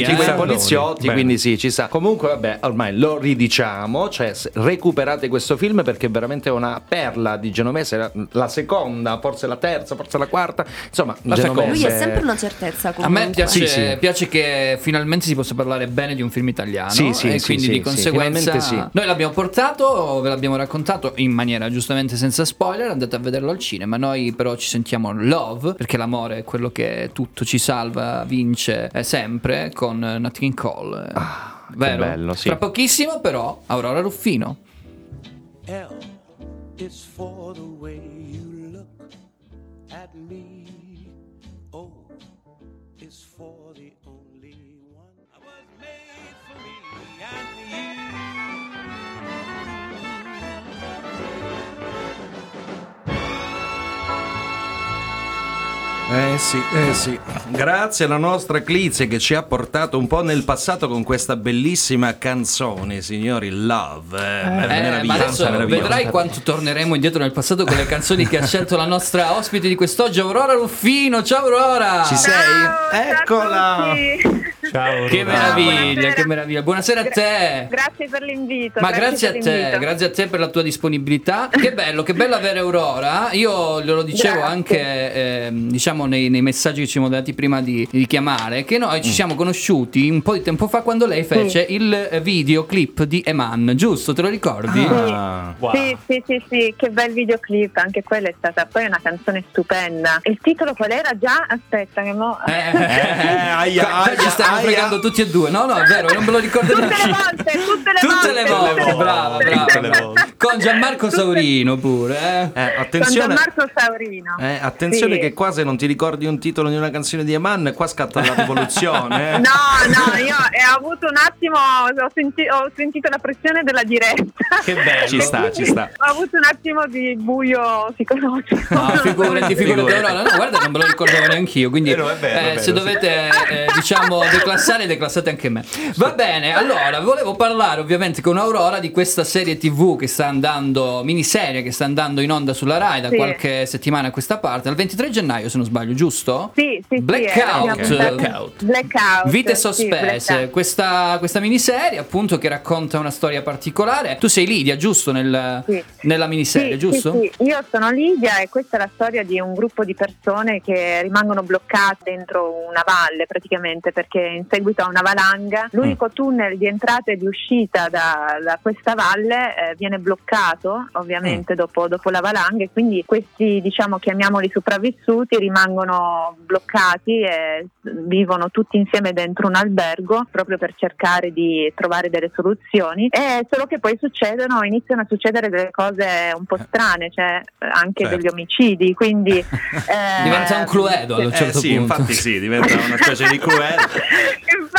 tutti eh. poliziotti, Bene. quindi sì, ci sta. Comunque, vabbè, ormai lo ridiciamo, cioè recuperate questo film perché è veramente una perla di Genovese, la, la seconda, forse la terza, forse la quarta, insomma, La Genovese. seconda. Lui è sempre una certezza A comunque. me piace, Sì, sì. piace che finalmente si possa parlare bene di un film italiano Sì, sì, e sì, quindi sì, di sì, conseguenza noi l'abbiamo portato, ve l'abbiamo raccontato in maniera giustamente senza spoiler, andate a vederlo al cinema, noi però ci sentiamo love perché l'amore è quello che tutto ci salva, vince sempre con eh, Nat King Cole. eh. Ah, che Vero? bello, sì. Tra pochissimo però Aurora Ruffino. L is for the way Eh sì, eh sì. Grazie alla nostra Clizia che ci ha portato un po' nel passato con questa bellissima canzone, signori. Love. Eh, Eh, ma meravigliosa, adesso meravigliosa. vedrai quanto torneremo indietro nel passato con le canzoni che ha scelto la nostra ospite di quest'oggi, Aurora Ruffino. Ciao Aurora! Ci sei? Eccola! Ciao. Che Aurora. meraviglia, Buonasera. che meraviglia. Buonasera a te. Grazie per l'invito. Ma grazie a per te, l'invito. grazie a te per la tua disponibilità. Che bello, che bello avere Aurora. Io glielo dicevo Grazie. anche, ehm, diciamo, nei, nei messaggi che ci siamo dati prima di, di chiamare, che noi Mm. ci siamo conosciuti un po' di tempo fa quando lei fece il eh, videoclip di Eman, giusto? Te lo ricordi? Ah. Wow. Sì, sì, sì, sì, che bel videoclip, anche quella è stata poi una canzone stupenda. Il titolo qual era già? Aspetta che mo... Eh, eh, Eh, aia, qua ci aia, stiamo aia. fregando tutti e due. No, no, è vero, non me lo ricordo Tutte le volte, tutte le Tutte le volte, volte, tutte le brava, volte. brava. Tutte le volte. Con Gianmarco Saurino pure, eh. Eh, Con attenzione. Gianmarco Saurino. Eh, attenzione Sì. che qua se non ti ricordi un titolo di una canzone di Eman, qua scatta la rivoluzione. eh. No, no, io ho avuto un attimo, ho, senti- ho sentito la pressione della diretta. Che bello. Ci sta, ci sta. Ho avuto un attimo di buio psicologico. No, figurati, figurati, Figurati. Aurora. No, guarda, non me lo ricordavo neanche io. Quindi, Eh, no, vero, è eh, vero, se sì. dovete, eh, diciamo, declassare, declassate anche me. Va bene, allora, volevo parlare ovviamente con Aurora di questa serie TV che sta andando, miniserie che sta andando in onda sulla Rai da Sì. qualche settimana a questa parte, al 23 gennaio, se non sbaglio, giusto? Sì, sì, sì, Blackout. eh, abbiamo- Blackout. Blackout. Vite sì, sospese, blackout. questa, questa miniserie appunto che racconta una storia particolare. Tu sei Lidia, giusto? Nel- Sì. Nella miniserie, Sì, giusto? Sì, sì. Io sono Lidia e questa è la storia di un gruppo di persone che rimangono bloccate dentro una valle praticamente perché in seguito a una valanga l'unico Mm. tunnel di entrata e di uscita da, da questa valle eh, viene bloccato Mm. ovviamente dopo, dopo la valanga e quindi questi diciamo chiamiamoli sopravvissuti rimangono bloccati e vivono tutti insieme dentro un albergo proprio per cercare di trovare delle soluzioni e solo che poi succedono iniziano a succedere delle cose un po' strane cioè eh, anche Certo. degli omicidi quindi eh, Diventa un Cluedo a un Eh, certo sì, punto. infatti sì, diventa una specie di cruella.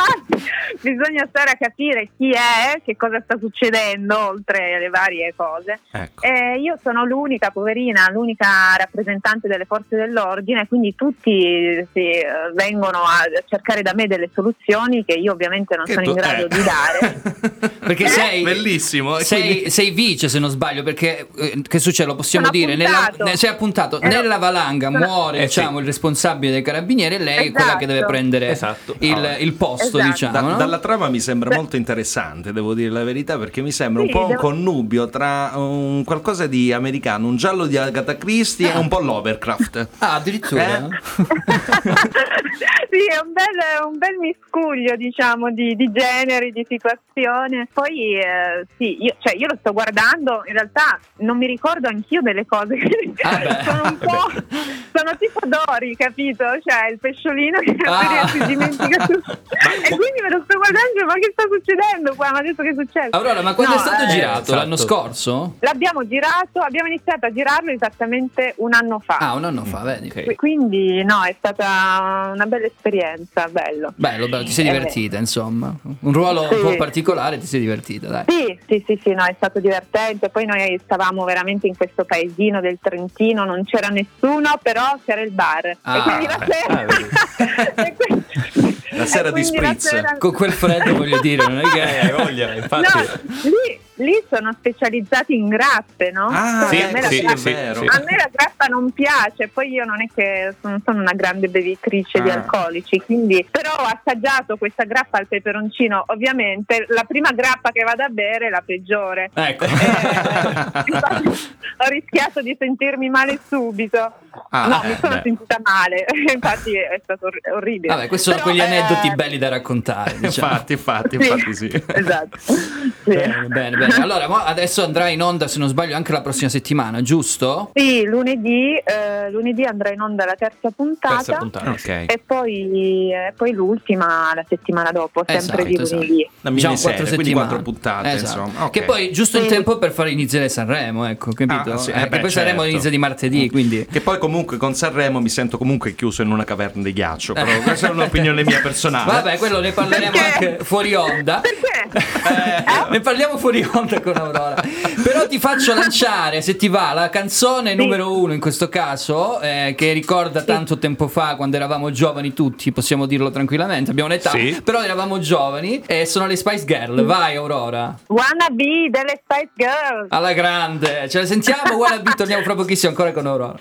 Infatti, bisogna stare a capire chi è, che cosa sta succedendo, oltre alle varie cose. Ecco. Eh, io sono l'unica poverina, l'unica rappresentante delle forze dell'ordine, quindi tutti sì, eh, vengono a cercare da me delle soluzioni che io ovviamente non Che sono tu- in grado eh. di dare. Perché sei Bellissimo. e Sei, sei vice se non sbaglio, perché eh, che succede? Lo possiamo Sono dire, nella, ne- sei appuntato, Eh, nella valanga sono- muore Eh, diciamo, il responsabile dei carabinieri e lei è quella che deve Esatto. prendere Esatto. il, Ah, il posto, Esatto. diciamo. Da- no? Dalla trama mi sembra Beh. molto interessante, devo dire la verità, perché mi sembra un Sì, po' un devo- connubio tra un qualcosa di americano, un giallo di Agatha Christie e un po' l'Overcraft. Ah, addirittura. Eh? sì, è un bel, un bel miscuglio, diciamo, di, di generi, di situazione. Poi, eh, sì, io, cioè, io lo sto guardando, in realtà non mi ricordo anch'io delle cose. Ah, beh. sono un po'. Sono tipo Dori, capito? Cioè, il pesciolino che Ah. si dimentica tutto. E quindi me lo sto guardando, ma che sta succedendo qua? Ma adesso che succede? Aurora, ma quando No, è stato eh, girato? esatto. L'anno scorso? L'abbiamo girato, abbiamo iniziato a girarlo esattamente un anno fa. Ah, un anno fa, vedi. Ok. Qui- Quindi no, è stata una bella esperienza, bello. Bello, bello, ti sei Eh, divertita, insomma. Un ruolo Sì. un po' particolare, ti sei divertita, dai. Sì, sì, sì, sì, no, è stato divertente. Poi noi stavamo veramente in questo paesino del Trentino, non c'era nessuno, però c'era il bar. Ah, e quindi la beh, sera. ah, vedi. e quindi- La sera e di spritz. sera- Con quel freddo, voglio dire, non è che... Eh, hai voglia, infatti. No, lì, lì sono specializzati in grappe, no? Ah, Quindi sì, a, me la sì, grappa, sì, a me la grappa non piace, poi io non è che sono, sono una grande bevitrice di Ah. alcolici, quindi però ho assaggiato questa grappa al peperoncino, ovviamente la prima grappa che vado a bere è la peggiore. Ecco. Eh, infatti ho rischiato di sentirmi male subito. Ah, no, eh, mi sono beh. sentita male, infatti è stato orri- orribile. Vabbè, questi sono Però, quegli aneddoti eh, belli da raccontare. Diciamo. Infatti, infatti, Sì, infatti sì. Esatto. Sì. Bene, bene, bene. Allora, adesso andrà in onda, se non sbaglio, anche la prossima settimana, giusto? Sì, lunedì, eh, lunedì andrà in onda la terza puntata. Terza puntata. Ok. E poi, e poi l'ultima la settimana dopo, sempre di Esatto, lunedì. Una Diciamo miniserie, quattro quindi settimane. quattro puntate, Esatto. insomma. Ok. Che poi giusto il tempo per far iniziare Sanremo, ecco, capito? Ah, sì, Eh, eh beh, poi Sanremo certo. inizia di martedì, quindi Che poi comunque con Sanremo mi sento comunque chiuso in una caverna di ghiaccio, però Eh. questa è un'opinione mia personale. Vabbè, quello ne parleremo Perché? anche fuori onda. Perché? Eh, ne parliamo fuori onda con Aurora. Però ti faccio lanciare, se ti va, la canzone numero uno in questo caso, eh, che ricorda tanto tempo fa, quando eravamo giovani tutti, possiamo dirlo tranquillamente, abbiamo un'età, Sì. però eravamo giovani e sono le Spice Girl. Vai Aurora. Wanna be delle Spice Girls. Alla grande, ce la sentiamo, wannabe, torniamo fra pochissimo ancora con Aurora.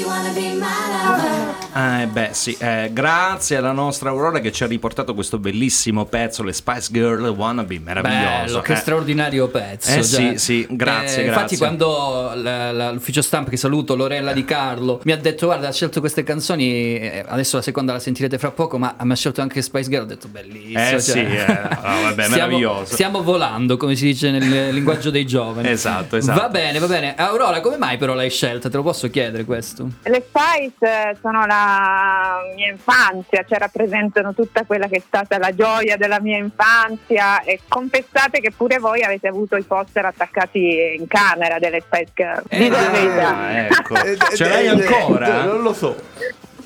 You wanna be my lover. Eh beh sì, eh, grazie alla nostra Aurora che ci ha riportato questo bellissimo pezzo, le Spice Girl Wannabe, meraviglioso. Bello, che eh. straordinario pezzo. Eh, sì, sì, grazie, Infatti, grazie. quando la- la- l'ufficio stampa che saluto, Lorella Di Carlo, mi ha detto: Guarda, ha scelto queste canzoni. eh, Adesso la seconda la sentirete fra poco, ma mi ha scelto anche Spice Girl. Ho detto bellissimo. Eh cioè, sì, eh, no, vabbè, stiamo, meraviglioso. stiamo volando, come si dice nel linguaggio dei giovani. Esatto, esatto. Va bene, va bene. Aurora, come mai però l'hai scelta? Te lo posso chiedere questo? Le Spice eh, sono la mia infanzia, cioè rappresentano tutta quella che è stata la gioia della mia infanzia e confessate che pure voi avete avuto i poster attaccati in camera delle Spice Girl. Eh, ah, ecco. Ce l'hai ancora? Non lo so.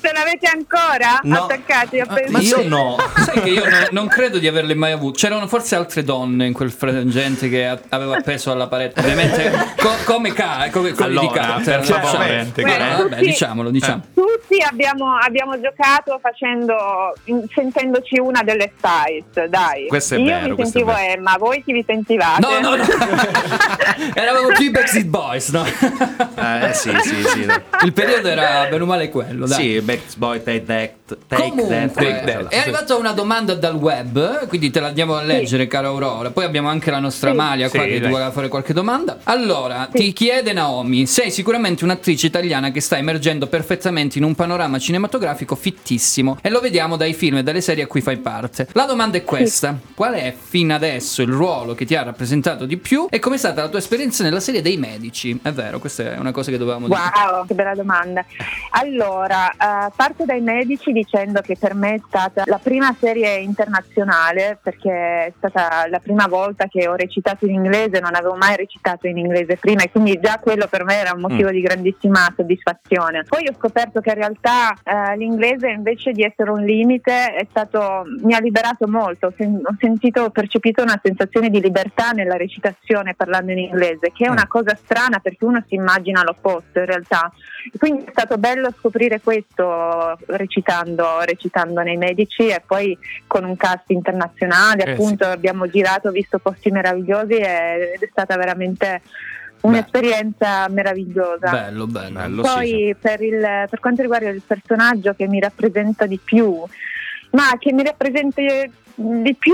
Se l'avete ancora No. attaccati a Ma Io no. Sai che io non, non credo di averle mai avute. C'erano forse altre donne in quel frangente che aveva appeso alla parete. Ovviamente, co- come, ca- come quelli di Allora, Carter. per cioè, cioè, Guarda, vabbè, tutti- diciamolo, diciamo. Tutti abbiamo, abbiamo giocato facendo, sentendoci una delle Spice, dai. Questo è Io vero, mi sentivo. Emma, voi chi vi sentivate? No, no, no. Eravamo più i Backstreet Boys, no? Eh sì, sì, sì. Il periodo era bene o male quello, dai. Sì, Backstreet Boy, Take That, Take Comunque, That, Take That. è arrivata una domanda dal web, quindi te la andiamo a leggere, cara Aurora. Poi abbiamo anche la nostra Sì. Amalia qua Sì, che dai. vuole fare qualche domanda. Allora, ti chiede Naomi: sei sicuramente un'attrice italiana che sta emergendo perfettamente in un panorama cinematografico fittissimo e lo vediamo dai film e dalle serie a cui fai parte. La domanda è questa: qual è fino adesso il ruolo che ti ha rappresentato di più e com'è stata la tua esperienza nella serie dei medici? È vero, questa è una cosa che dovevamo dire. Wow, che bella domanda. Allora, parto dai medici dicendo che per me è stata la prima serie internazionale perché è stata la prima volta che ho recitato in inglese, non avevo mai recitato in inglese prima e quindi già quello per me era un motivo di grandissima soddisfazione. Poi ho scoperto che in realtà eh, l'inglese invece di essere un limite è stato, mi ha liberato molto, ho, sen- ho sentito, ho percepito una sensazione di libertà nella recitazione parlando in inglese, che è una cosa strana perché uno si immagina l'opposto in realtà. Quindi è stato bello scoprire questo recitando, recitando nei medici e poi con un cast internazionale, Eh, appunto abbiamo girato, visto posti meravigliosi ed è stata veramente un'esperienza meravigliosa. Bello, bello. Bello, sì, Poi sì. Per, il- per quanto riguarda il personaggio che mi rappresenta di più, ma che mi rappresenta di più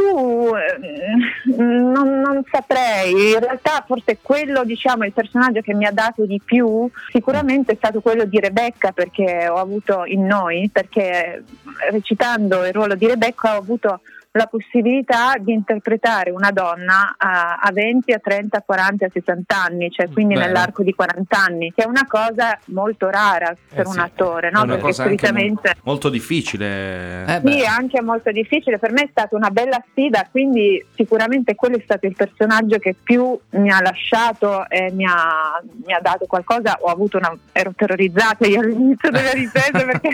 eh, non, non saprei, in realtà forse quello diciamo il personaggio che mi ha dato di più sicuramente è stato quello di Rebecca perché ho avuto in noi, perché recitando il ruolo di Rebecca ho avuto la possibilità di interpretare una donna a, a 20, a 30, a 40, a 60 anni, cioè quindi Bello. nell'arco di 40 anni, che è una cosa molto rara per un sì. attore, no? una Perché solitamente... mo- molto difficile. Eh Sì, è anche molto difficile. Per me è stata una bella sfida, quindi sicuramente quello è stato il personaggio che più mi ha lasciato e mi ha, mi ha dato qualcosa. Ho avuto una, ero terrorizzata io all'inizio delle riprese perché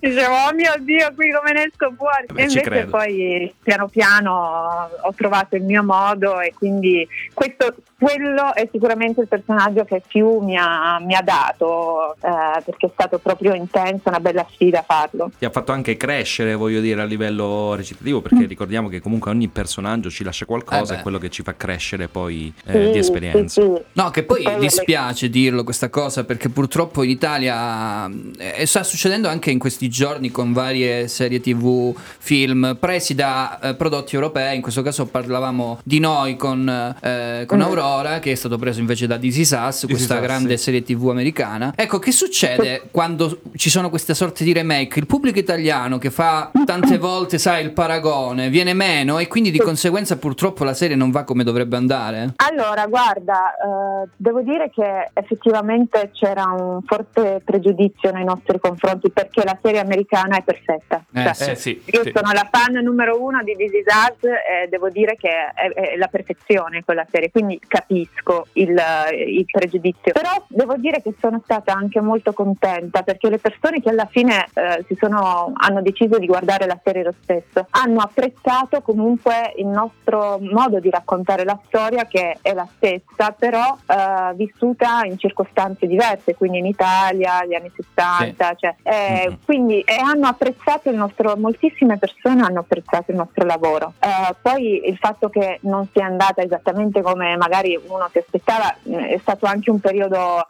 dicevo, oh mio Dio, qui come ne esco fuori? Beh, e ci invece credo. poi piano piano ho trovato il mio modo e quindi questo, quello è sicuramente il personaggio che più mi ha, mi ha dato eh, perché è stato proprio intenso, una bella sfida farlo. Ti ha fatto anche crescere, voglio dire, a livello recitativo, Mm. perché ricordiamo che comunque ogni personaggio ci lascia qualcosa, Eh è quello che ci fa crescere poi eh, Sì, di esperienza. sì, sì. No, che poi dispiace dirlo questa cosa perché purtroppo in Italia eh, sta succedendo anche in questi giorni con varie serie tv, film presi da eh, prodotti europei, in questo caso parlavamo di noi con, eh, con Mm. Aurora che è stato preso invece da This Is Us, Is questa Us, grande sì. serie tv americana. Ecco, che succede quando ci sono queste sorte di remake? Il pubblico italiano che fa tante volte, sai, il paragone viene meno e quindi di conseguenza purtroppo la serie non va come dovrebbe andare. Allora, guarda, eh, devo dire che effettivamente c'era un forte pregiudizio nei nostri confronti perché la serie americana è perfetta. Eh, Cioè, sì. Eh sì, Io sì. sono la fan numero uno di This Is Us e devo dire che è, è la perfezione quella serie, quindi capisco il, il pregiudizio. Però devo dire che sono stata anche molto contenta perché le persone che alla fine eh, si sono, hanno deciso di guardare la serie lo stesso hanno apprezzato comunque il nostro modo di raccontare la storia che è la stessa, però eh, vissuta in circostanze diverse, quindi in Italia, agli anni 60, cioè, eh, Mhm. quindi e hanno apprezzato il nostro, moltissime persone hanno apprezzato il nostro lavoro. Eh, poi il fatto che non sia andata esattamente come magari uno si aspettava mh, è stato anche un periodo,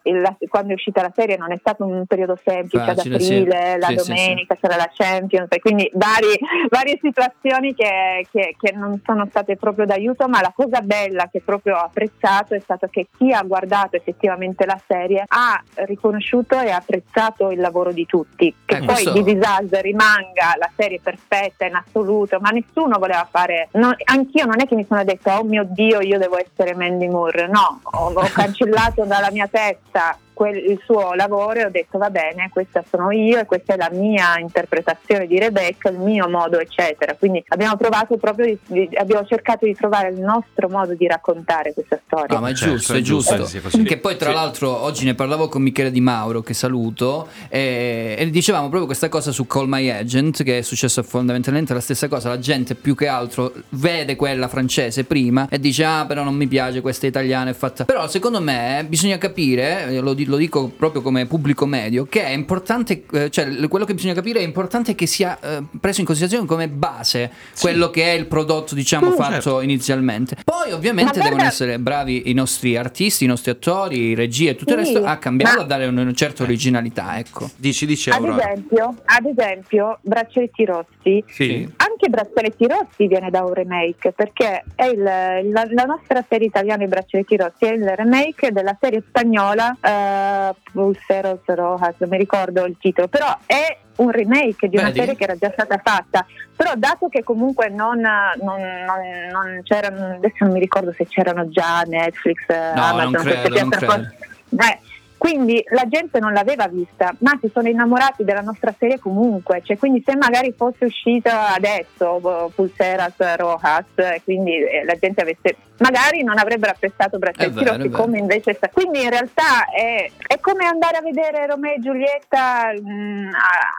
quando è uscita la serie non è stato un periodo semplice Facile, ad sì. aprile, la Sì, sì, domenica c'era la Champions e quindi vari- varie situazioni che, che- che non sono state proprio d'aiuto, ma la cosa bella che proprio ho apprezzato è stato che chi ha guardato effettivamente la serie ha riconosciuto e apprezzato il lavoro di tutti. Che Eh, poi questo- di Disaster rimanga la serie perfetta in assoluto, ma nessuno voleva fare. no- anch'io non è che mi sono detta, oh mio Dio, io devo essere Mandy Moore. No, ho, ho cancellato dalla mia testa quel- il suo lavoro e ho detto va bene, questa sono io e questa è la mia interpretazione di Rebecca, il mio modo, eccetera. Quindi abbiamo provato proprio di- di- abbiamo cercato di trovare il nostro modo di raccontare questa storia. No, ma è Certo, giusto, è è giusto giusto. che poi, tra Sì. l'altro, oggi ne parlavo con Michele Di Mauro, che saluto, e, e dicevamo proprio questa cosa su Call My Agent, che è successo fondamentalmente la stessa cosa. La gente più che altro vede quella francese prima e dice: Ah, però non mi piace, questa italiana è fatta. Però, secondo me, bisogna capire, lo, di- lo dico proprio come pubblico medio, che è importante, eh, cioè quello che bisogna capire è importante che sia eh, preso in considerazione come base quello che è il prodotto, diciamo, Sì, fatto certo. inizialmente. Poi, ovviamente, Ma devono guarda- essere bravi i nostri artisti, i nostri attori, regie e tutto il Sì, resto a cambiarlo, ma- a dare una certa originalità, ecco. Dici, dici Ad esempio, ad esempio, Braccialetti Rossi Sì. Anche Braccialetti Rossi viene da un remake perché è il- la, la nostra serie italiana I Braccialetti Rossi è il remake della serie spagnola eh, Pulseros Rojas, non mi ricordo il titolo, però è un remake di una Vedi? serie che era già stata fatta. Però dato che comunque non, non- non- non c'erano, adesso non mi ricordo se c'erano già Netflix, eh, No, Amazon, non queste credo, non piattaforme. Eh, quindi la gente non l'aveva vista, ma si sono innamorati della nostra serie comunque. Cioè, quindi se magari fosse uscita adesso eh, Pulseras Rojas, quindi eh, la gente avesse magari non avrebbero apprezzato vero. come invece sta- quindi in realtà è, è come andare a vedere Romeo e Giulietta mh,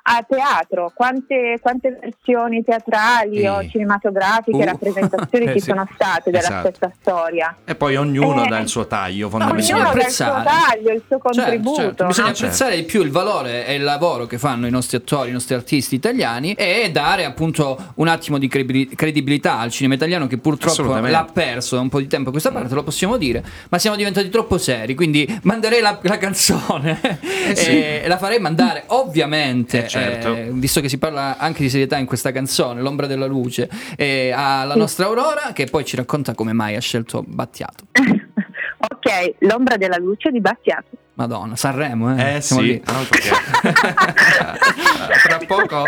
a, a teatro quante, quante versioni teatrali Sì. o cinematografiche Uh. rappresentazioni Eh, ci sì. sono state della Esatto. stessa storia E poi ognuno Eh, dà il suo taglio, bisogna ognuno fondamentalmente. dà il suo apprezzare. taglio il suo Certo, contributo certo. Bisogna no? Certo. apprezzare di più il valore e il lavoro che fanno i nostri attori, i nostri artisti italiani e dare appunto un attimo di credi- credibilità al cinema italiano che purtroppo l'ha perso un po' di tempo a questa parte, lo possiamo dire, ma siamo diventati troppo seri, quindi manderei la, la canzone e la farei mandare ovviamente, Eh, certo. eh, visto che si parla anche di serietà in questa canzone, L'ombra della luce, eh, alla nostra Aurora che poi ci racconta come mai ha scelto Battiato. ok l'ombra della luce di Battiato Madonna, Sanremo, eh? Eh Siamo sì, lì. che. Tra poco.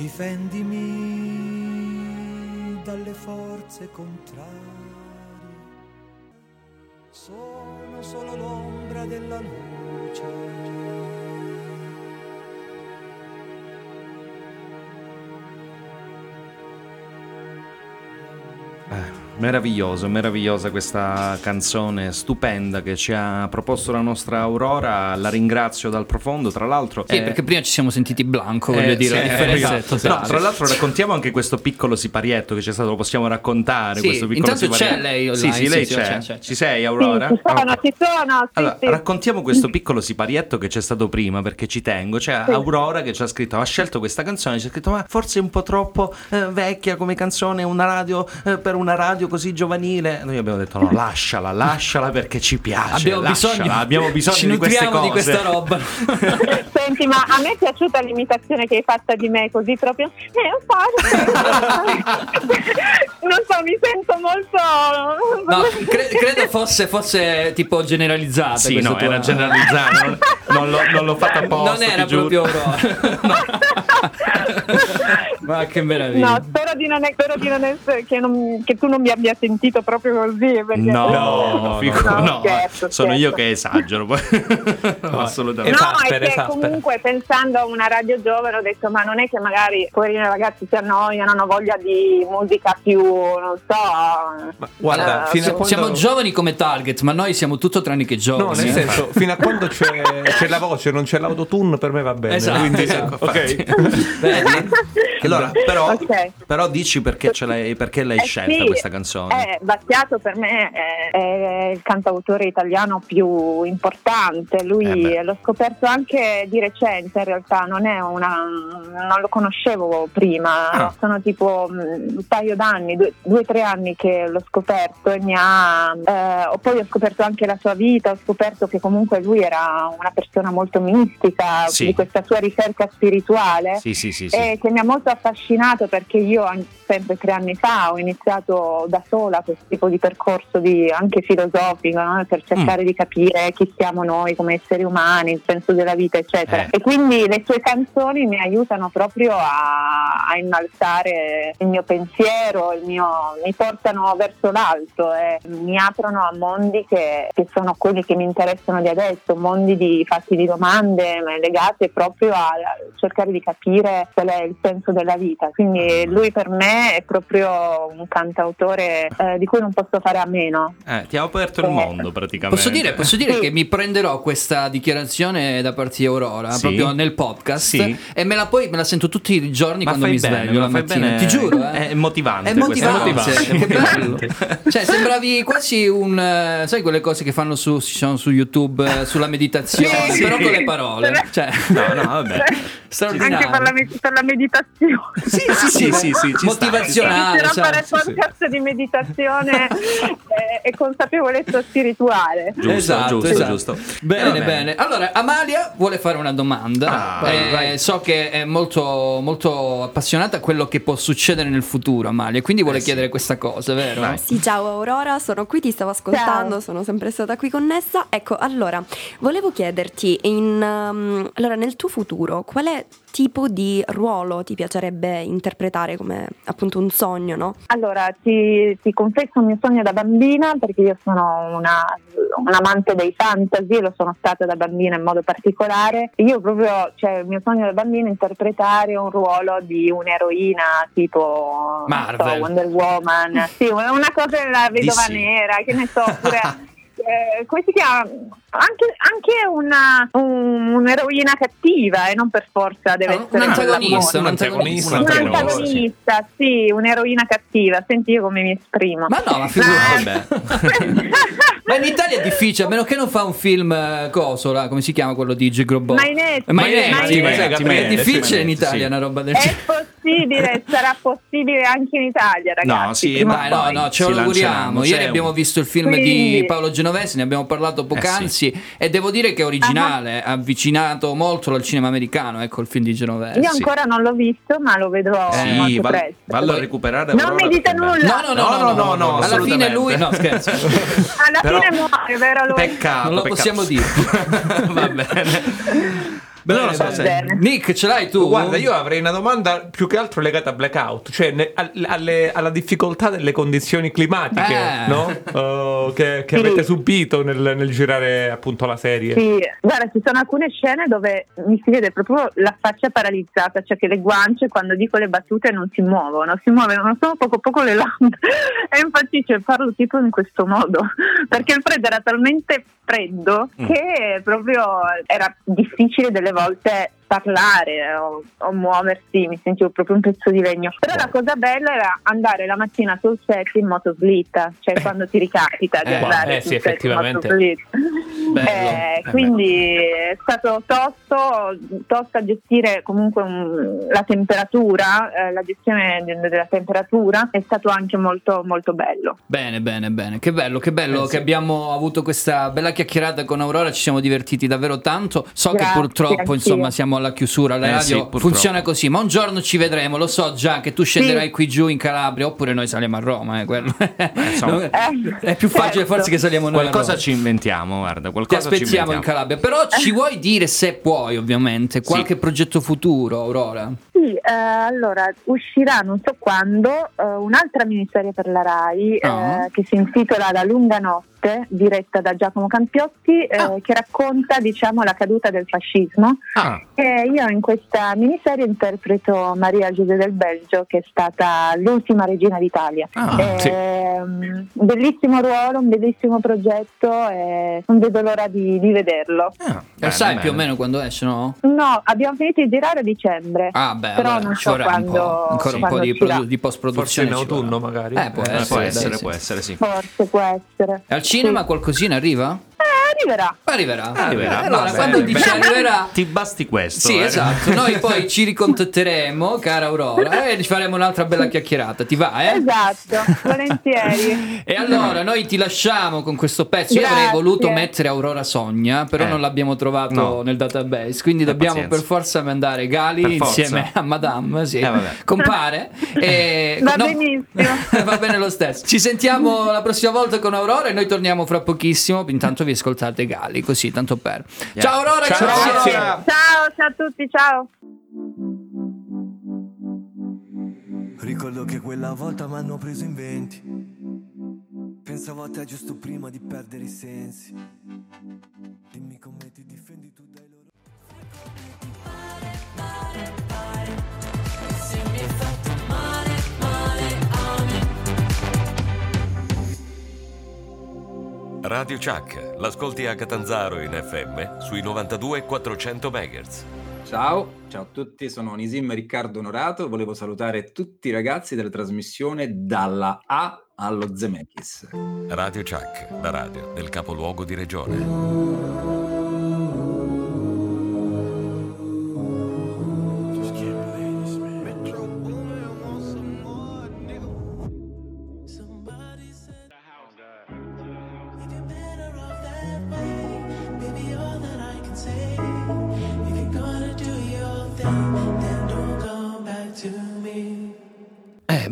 Difendimi dalle forze contrarie. Sono solo l'ombra della luce. Eh, Meraviglioso, meravigliosa questa canzone stupenda che ci ha proposto la nostra Aurora. La ringrazio dal profondo. Tra l'altro, Sì, eh, perché prima ci siamo sentiti blanco, voglio eh, dire, la sì, differenza è esatto. totale. No, tra l'altro raccontiamo anche questo piccolo siparietto che c'è stato, lo possiamo raccontare Sì, questo piccolo intanto c'è siparietto. lei online, Sì, sì, lei sì, c'è. c'è, c'è, c'è. Ci sei Aurora? Sì, ci sono, ci sono, sì, Allora, sì. raccontiamo questo piccolo siparietto che c'è stato prima perché ci tengo. C'è Sì. Aurora che ci ha scritto, ha scelto questa canzone, ci ha scritto ma forse è un po' troppo eh, vecchia come canzone, una radio eh, per una radio così giovanile. Noi abbiamo detto no, lasciala, lasciala perché ci piace. Abbiamo lasciala, bisogno, abbiamo bisogno ci di queste nutriamo cose. di questa roba. Senti, ma a me è piaciuta l'imitazione che hai fatta di me, così proprio. Eh, un po'. non so, mi sento molto. No, cre- credo fosse, fosse tipo generalizzata. Sì, no, tua- era generalizzato, non, non l'ho, non l'ho fatto apposta. Non era proprio Aurora. Ma che meraviglia. No, spero di non, spero di non essere che, non- che tu non mi abbia sentito proprio così. No, No, figo- no, no, scherzo, sono scherzo. io che esagero. assolutamente. No, Esaspera, è che esaspera. comunque pensando a una radio giovane ho detto ma non è che magari poverini ragazzi si annoiano, hanno voglia di musica più, non so... Ma guarda, fino a sì. quando... Siamo giovani come target, ma noi siamo tutto tranne che giovani. No, nel eh. senso, fino a quando c'è, c'è la voce, non c'è l'autotune, per me va bene. Esatto, quindi, esatto, ok. Vedi? Allora, però, Ok. però dici perché, ce l'hai, perché l'hai Eh scelta sì, questa canzone. Eh, Battiato per me è, è il cantautore italiano più importante, lui Eh l'ho scoperto anche di recente in realtà, non, è una, non lo conoscevo prima, Ah. sono tipo mh, un paio d'anni, due o tre anni che l'ho scoperto e mi ha... eh, poi ho scoperto anche la sua vita, ho scoperto che comunque lui era una persona molto mistica, Sì. di questa sua ricerca spirituale Sì, sì, sì. sì. e che mi ha molto affascinato perché io an- sempre tre anni fa ho iniziato da sola questo tipo di percorso di- anche filosofico no? per cercare di capire chi siamo noi come esseri umani, il senso della vita eccetera Eh. e quindi le sue canzoni mi aiutano proprio a, a innalzare il mio pensiero, il mio- mi portano verso l'alto e mi aprono a mondi che, che sono quelli che mi interessano di adesso, mondi di, fatti di domande ma legate proprio a cercare di capire qual è il senso della vita. Quindi lui per me è proprio un cantautore eh, di cui non posso fare a meno. Eh, ti ha aperto il Eh. mondo praticamente. Posso dire, posso dire che mi prenderò questa dichiarazione da parte di Aurora Sì. proprio nel podcast Sì. e me la poi me la sento tutti i giorni Ma quando mi bene, sveglio la ma fai mattina. bene. Ti giuro, eh. È motivante È motivante, cosa. che bello. Cioè, sembravi quasi un eh, sai quelle cose che fanno su, su YouTube eh, sulla meditazione, Sì. però con le parole. Cioè, No, no, vabbè. Straordinario. Anche per la, me- per la meditazione. Sì, sì, sì, sì, sì, ci sta, Motivazionale. Inizierò a sai, fare sì, sì. podcast di meditazione e, e consapevolezza spirituale. Giusto, Esatto, giusto, esatto. giusto. Bene, bene, Allora, Amalia vuole fare una domanda. Ah, vai, Eh, vai. So che è molto, molto appassionata a quello che può succedere nel futuro, Amalia, quindi vuole Eh, sì. chiedere questa cosa, vero? Vai. Sì, ciao Aurora, sono qui, ti stavo ascoltando, Ciao. sono sempre stata qui connessa. Ecco, allora, volevo chiederti, in, um, allora, nel tuo futuro, quale tipo di ruolo ti piacerebbe interpretare come appunto un sogno, no? Allora, ti, ti confesso il mio sogno da bambina perché io sono una, un amante dei fantasy, lo sono stata da bambina in modo particolare. E io proprio, cioè, il mio sogno da bambina è interpretare un ruolo di un'eroina tipo so, Wonder Woman, sì, una cosa della vedova DC. nera, che ne so, oppure eh, come si chiama? Anche, anche una, un- un'eroina cattiva e non per forza deve Ah, un essere antagonista, quella un antagonista. Un un antagonista, antagonista, sì, un'eroina cattiva. Senti io come mi esprimo. Ma no, ma figurati. Vabbè. Ma in Italia è difficile, a meno che non fa un film eh, coso, là, come si chiama quello di Gigrobot? Mainetti. Mainetti, Mainetti. Mainetti, È difficile sì, in Italia sì. una roba del È genere. possibile, sarà possibile anche in Italia, ragazzi. No, sì, ma no, no, ce lo auguriamo. Ieri abbiamo un- visto il film di Paolo Genovesi, ne abbiamo parlato poc'anzi e devo dire che è originale, ha avvicinato molto al cinema americano, ecco il film di Genovesi. Io ancora non l'ho visto, ma lo vedrò Sì, molto va- presto. vallo a recuperare. Non mi dite nulla. No, no, no, no, no, no, alla fine lui no, scherzo. Alla Però- fine muore, vero lui? Peccato. Non lo peccato. possiamo dire. Va bene. Bene, Non lo so se- Nick, ce l'hai tu? Guarda, io avrei una domanda più che altro legata a blackout, cioè ne- al- alle- alla difficoltà delle condizioni climatiche Eh. no? Uh, che, che Sì. avete subito nel, nel girare appunto la serie. Sì, guarda, ci sono alcune scene dove mi si vede proprio la faccia paralizzata, cioè che le guance quando dico le battute non si muovono, si muovono solo poco poco le lampade. E infatti cioè, parlo tipo in questo modo, perché il freddo era talmente freddo Mm. che proprio era difficile delle volte parlare o, o muoversi, mi sentivo proprio un pezzo di legno. Però la cosa bella era andare la mattina sul set in motoslitta, cioè quando ti ricapita di Eh, andare eh, sul sì, effettivamente. Eh, Eh, quindi è stato tosto, tosto a gestire comunque un- la temperatura, eh, la gestione de- della temperatura è stato anche molto molto bello. Bene, bene, bene. Che bello, che bello Eh, sì. che abbiamo avuto questa bella chiacchierata con Aurora. Ci siamo divertiti davvero tanto. So Grazie, che purtroppo, anch'io. insomma, siamo alla chiusura. La Eh, radio sì, funziona così, ma un giorno ci vedremo. Lo so già che tu scenderai qui giù in Calabria, oppure noi saliamo a Roma. eh, quello. insomma. Eh, È più facile certo. forse che saliamo noi. a Qualcosa Roma. ci inventiamo, guarda, Ti qualcosa ci aspettiamo in. Calabria. Però ci vuoi dire se puoi, ovviamente, qualche progetto futuro, Aurora? Sì, eh, allora uscirà non so quando eh, un'altra miniserie per la RAI eh, Ah. che si intitola La lunga notte, diretta da Giacomo Campiotti, eh, Ah. che racconta diciamo la caduta del fascismo. Ah, E io in questa miniserie interpreto Maria Giuse del Belgio, che è stata l'ultima regina d'Italia. Ah, È, um, un bellissimo ruolo, un bellissimo progetto e non vedo l'ora di, di vederlo. ah, Lo sai bene. più o meno quando esce, no? No, abbici finito di girare a dicembre. Ah, beh, Però allora non so vorrà un po', quando- ancora un po' di, produ- di Forse post-produzione. in ci vorrà. autunno magari. Eh, può Eh, essere, può essere, sì. può essere, sì. Forse può essere. Al cinema Sì. qualcosina arriva? Eh, arriverà. Arriverà. Arriverà. Eh, Allora, Va quando bene, dice bene. arriverà... Ti basti questo. Sì, eh. esatto. Noi poi ci ricontatteremo, cara Aurora, e ci faremo un'altra bella chiacchierata. Ti va, eh? Esatto, volentieri. E allora noi ti lasciamo con questo pezzo. Io avrei Grazie. voluto mettere Aurora Sogna, però Eh. non l'abbiamo trovato No. nel database. Quindi dobbiamo pazienza. per forza mandare Gali Per forza. insieme a Madame. Sì. Eh. Compare. E... Va no, benissimo. Va bene lo stesso. Ci sentiamo la prossima volta con Aurora e noi torniamo fra pochissimo. Intanto vi ascoltate Gali, così tanto per. Ciao Aurora, Ciao, grazie. Ciao, ciao a tutti, ciao. Ricordo che quella volta mi hanno preso in venti. Pensavo a te giusto prima di perdere i sensi. Radio Chuck, l'ascolti a Catanzaro in FM sui 92 400 MHz. Ciao, ciao a tutti, sono Nisim Riccardo Onorato. Volevo salutare tutti i ragazzi della trasmissione dalla A allo Zemeckis. Radio Chuck, la radio del capoluogo di regione.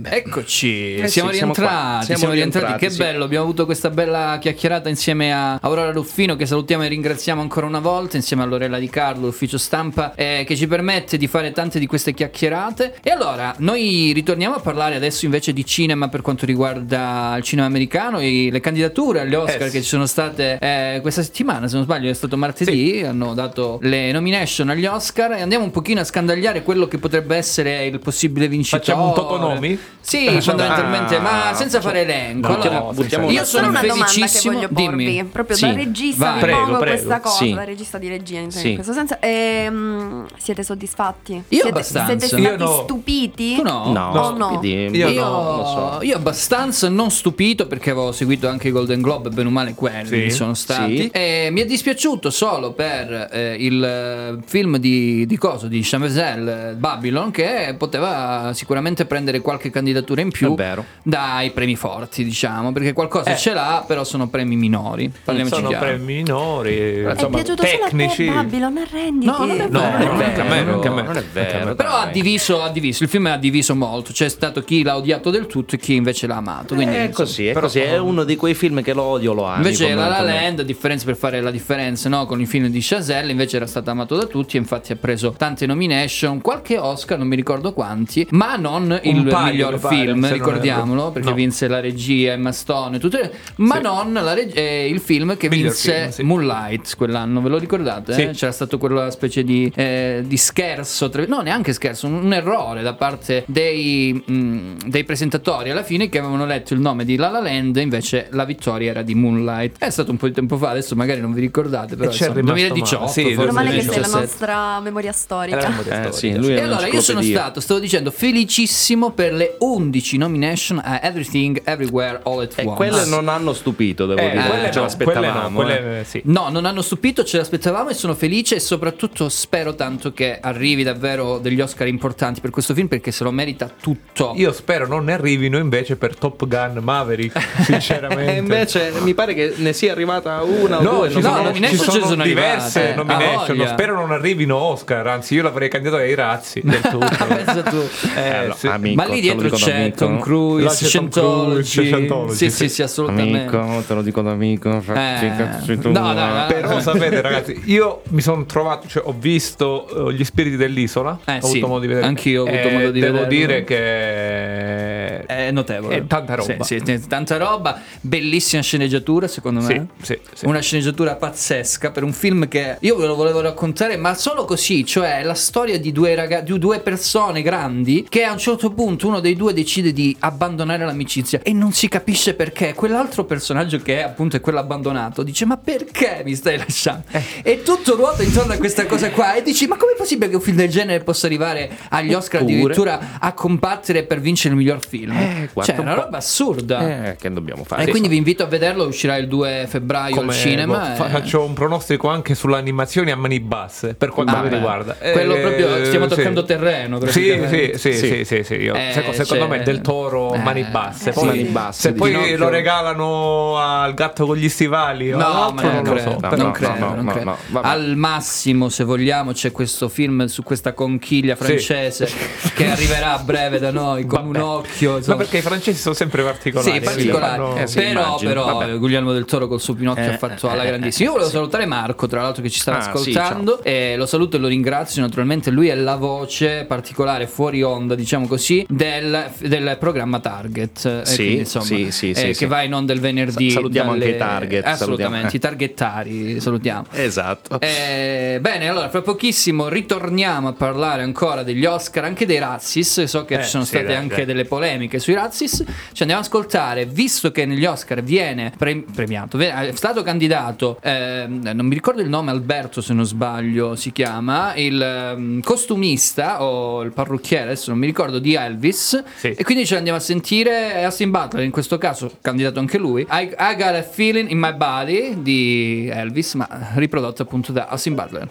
Beh, eccoci, Eh siamo sì, rientrati, siamo, Siamo rientrati. rientrati, Che sì. bello, abbiamo avuto questa bella chiacchierata insieme a Aurora Ruffino che salutiamo e ringraziamo ancora una volta, insieme a Lorella Di Carlo, ufficio stampa, eh, che ci permette di fare tante di queste chiacchierate. E allora, noi ritorniamo a parlare adesso invece di cinema per quanto riguarda il cinema americano e le candidature agli Oscar Eh, sì. che ci sono state eh, questa settimana, se non sbaglio è stato martedì, hanno dato le nomination agli Oscar e andiamo un pochino a scandagliare quello che potrebbe essere il possibile vincitore. Facciamo un totonomi? Sì, fondamentalmente, Ah, ma senza fare elenco. buttiamo- Allora, buttiamo io una- sono Solo una domanda che felicissimo. voglio porvi, Dimmi. proprio Sì, da regista vai. vi Prego, pongo prego. questa cosa, Sì. da regista di regia in Sì. questo senso. Ehm, siete soddisfatti? Io siete, abbastanza. Siete stati Io no. stupiti? Tu no? No, no? stupidi, Io Io, no, so. io abbastanza non stupito perché avevo seguito anche i Golden Globe, bene o male quelli Sì. sono stati. Sì. E mi è dispiaciuto solo per eh, il eh, film di, di coso, di Chamazel, eh, Babylon, che poteva sicuramente prendere qualche candidature in più È vero. dai premi forti, diciamo, perché qualcosa Eh. ce l'ha, però sono premi minori. Parliamoci sono chiaro. premi minori, È insomma, piaciuto solo a te, tecnici. Babylon, arrenditi. No, non è No, vero, non è vero, vero, anche a me. Non è vero. Però ha diviso, ha diviso, il film ha diviso molto, c'è stato chi l'ha odiato del tutto e chi invece l'ha amato. Quindi, È insomma, così, è così, è uno di quei film che lo odio, lo ami. Invece La La. Land, a differenza per fare la differenza no, con il film di Chazelle, invece era stato amato da tutti e infatti ha preso tante nomination, qualche Oscar, non mi ricordo quanti, ma non il paio, miglior mi pare, film, ricordiamolo, perché No. vinse la regia, Emma Stone, tutte le- ma Sì. non la reg- eh, il film che Miglior vinse film, sì. Moonlight quell'anno, ve lo ricordate? Sì. eh? C'era stato quella specie di, eh, di scherzo, tra- no neanche scherzo, un, un errore da parte dei, mh, dei presentatori alla fine che avevano letto il nome di La La Land, invece la vittoria era di Moonlight. È stato un po' di tempo fa, adesso magari non vi ricordate, però E ci è insomma, rimasto 2018, male. Sì, forse male che sei la 2017. nostra memoria storica. Memoria Eh, storica. sì, E allora io sono stato, stavo dicendo, felicissimo per le 11 nomination a Everything Everywhere All at E Once. quelle non hanno stupito, devo Eh, dire. quelle Ce no, l'aspettavamo. quelle no, eh. quelle sì. No, non hanno stupito, ce l'aspettavamo e sono felice e soprattutto spero tanto che arrivi davvero degli Oscar importanti per questo film perché se lo merita tutto. Io spero non ne arrivino invece per Top Gun Maverick, sinceramente. E invece mi pare che ne sia arrivata una o No, due. ci non no, sono, so. nomination ci sono sono diverse arrivate, nomination. Spero non arrivino Oscar. Anzi, io l'avrei candidato ai razzi del tutto. Eh, no, sì. amico, Ma lì lo dico da c'è amico. Tom Cruise, Scientology. Cruise, Scientology, Sì, sì. sì, assolutamente. Amico, te lo dico da amico. Eh, no, dai, dai. Però sapete, ragazzi, io mi sono trovato, cioè ho visto eh, gli spiriti dell'isola. Eh, ho sì, avuto modo di vedere. anch'io ho avuto Eh, modo di devo vederlo. dire che È notevole. È tanta roba. Sì, sì, tanta roba. Bellissima sceneggiatura, secondo me. Sì, sì, sì. Una sceneggiatura pazzesca per un film che io ve lo volevo raccontare, ma solo così, cioè la storia di due, raga- di due persone grandi che a un certo punto uno dei due decide di abbandonare l'amicizia e non si capisce perché. Quell'altro personaggio che è appunto è quello abbandonato dice "Ma perché mi stai lasciando?" Eh. E tutto ruota intorno a questa cosa qua e dici "Ma com'è possibile che un film del genere possa arrivare agli Oscar Eppure- addirittura a combattere per vincere il miglior film?" Eh, cioè, un una roba assurda. Eh, che dobbiamo fare? E quindi vi invito a vederlo, uscirà il 2 febbraio come al cinema. boh, e- fa- faccio un pronostico anche sull'animazione a mani basse per quanto Ah, mi beh. riguarda. Quello Eh, proprio stiamo sì. toccando terreno. Sì, praticamente. sì, sì, sì, sì, sì, io- Eh, secondo me del toro eh, mani basse. eh, Poi, mani basse, se poi Pinocchio. lo regalano al gatto con gli stivali, No, ma non, credo, so. No, non no, credo, no, non no, credo. no, vabbè. Al massimo, se vogliamo, c'è questo film su questa conchiglia francese che arriverà a breve da noi con un occhio. Ma insomma. perché i francesi sono sempre particolari. Sì, particolari. fanno- Eh, sì, però, immagino. però Vabbè. Guglielmo del Toro col suo Pinocchio Eh, ha fatto eh, alla eh, grandissima. Io volevo salutare Marco, tra l'altro, che ci sta Ah, sì, ascoltando. e lo saluto e lo ringrazio. Naturalmente, lui è la voce particolare fuori onda, diciamo così, del, del programma Target. E Sì, quindi, insomma, sì, sì, eh, sì, che va in onda il venerdì. Sa- salutiamo dalle- anche i Target, Assolutamente, salutiamo. i targettari, salutiamo. Esatto. Eh, bene, allora, fra pochissimo ritorniamo a parlare ancora degli Oscar, anche dei Razzis. So che Eh, ci sono state dai, anche dai. delle polemiche sui Razzis. Ci andiamo ad ascoltare, visto che negli Oscar viene pre- premiato, è stato candidato, ehm, non mi ricordo il nome, Alberto se non sbaglio si chiama, il ehm, costumista o il parrucchiere, adesso non mi ricordo, di Elvis. Sì. E quindi ce l'andiamo a sentire Austin Butler, in questo caso candidato anche lui. I, I Got a Feeling in My Body di Elvis, ma riprodotto appunto da Austin Butler.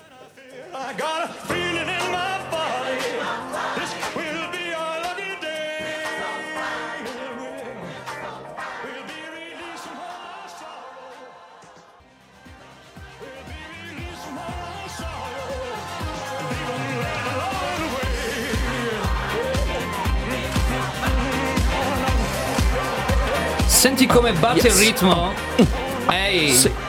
I got a feeling Senti come batte il ritmo? Ehi!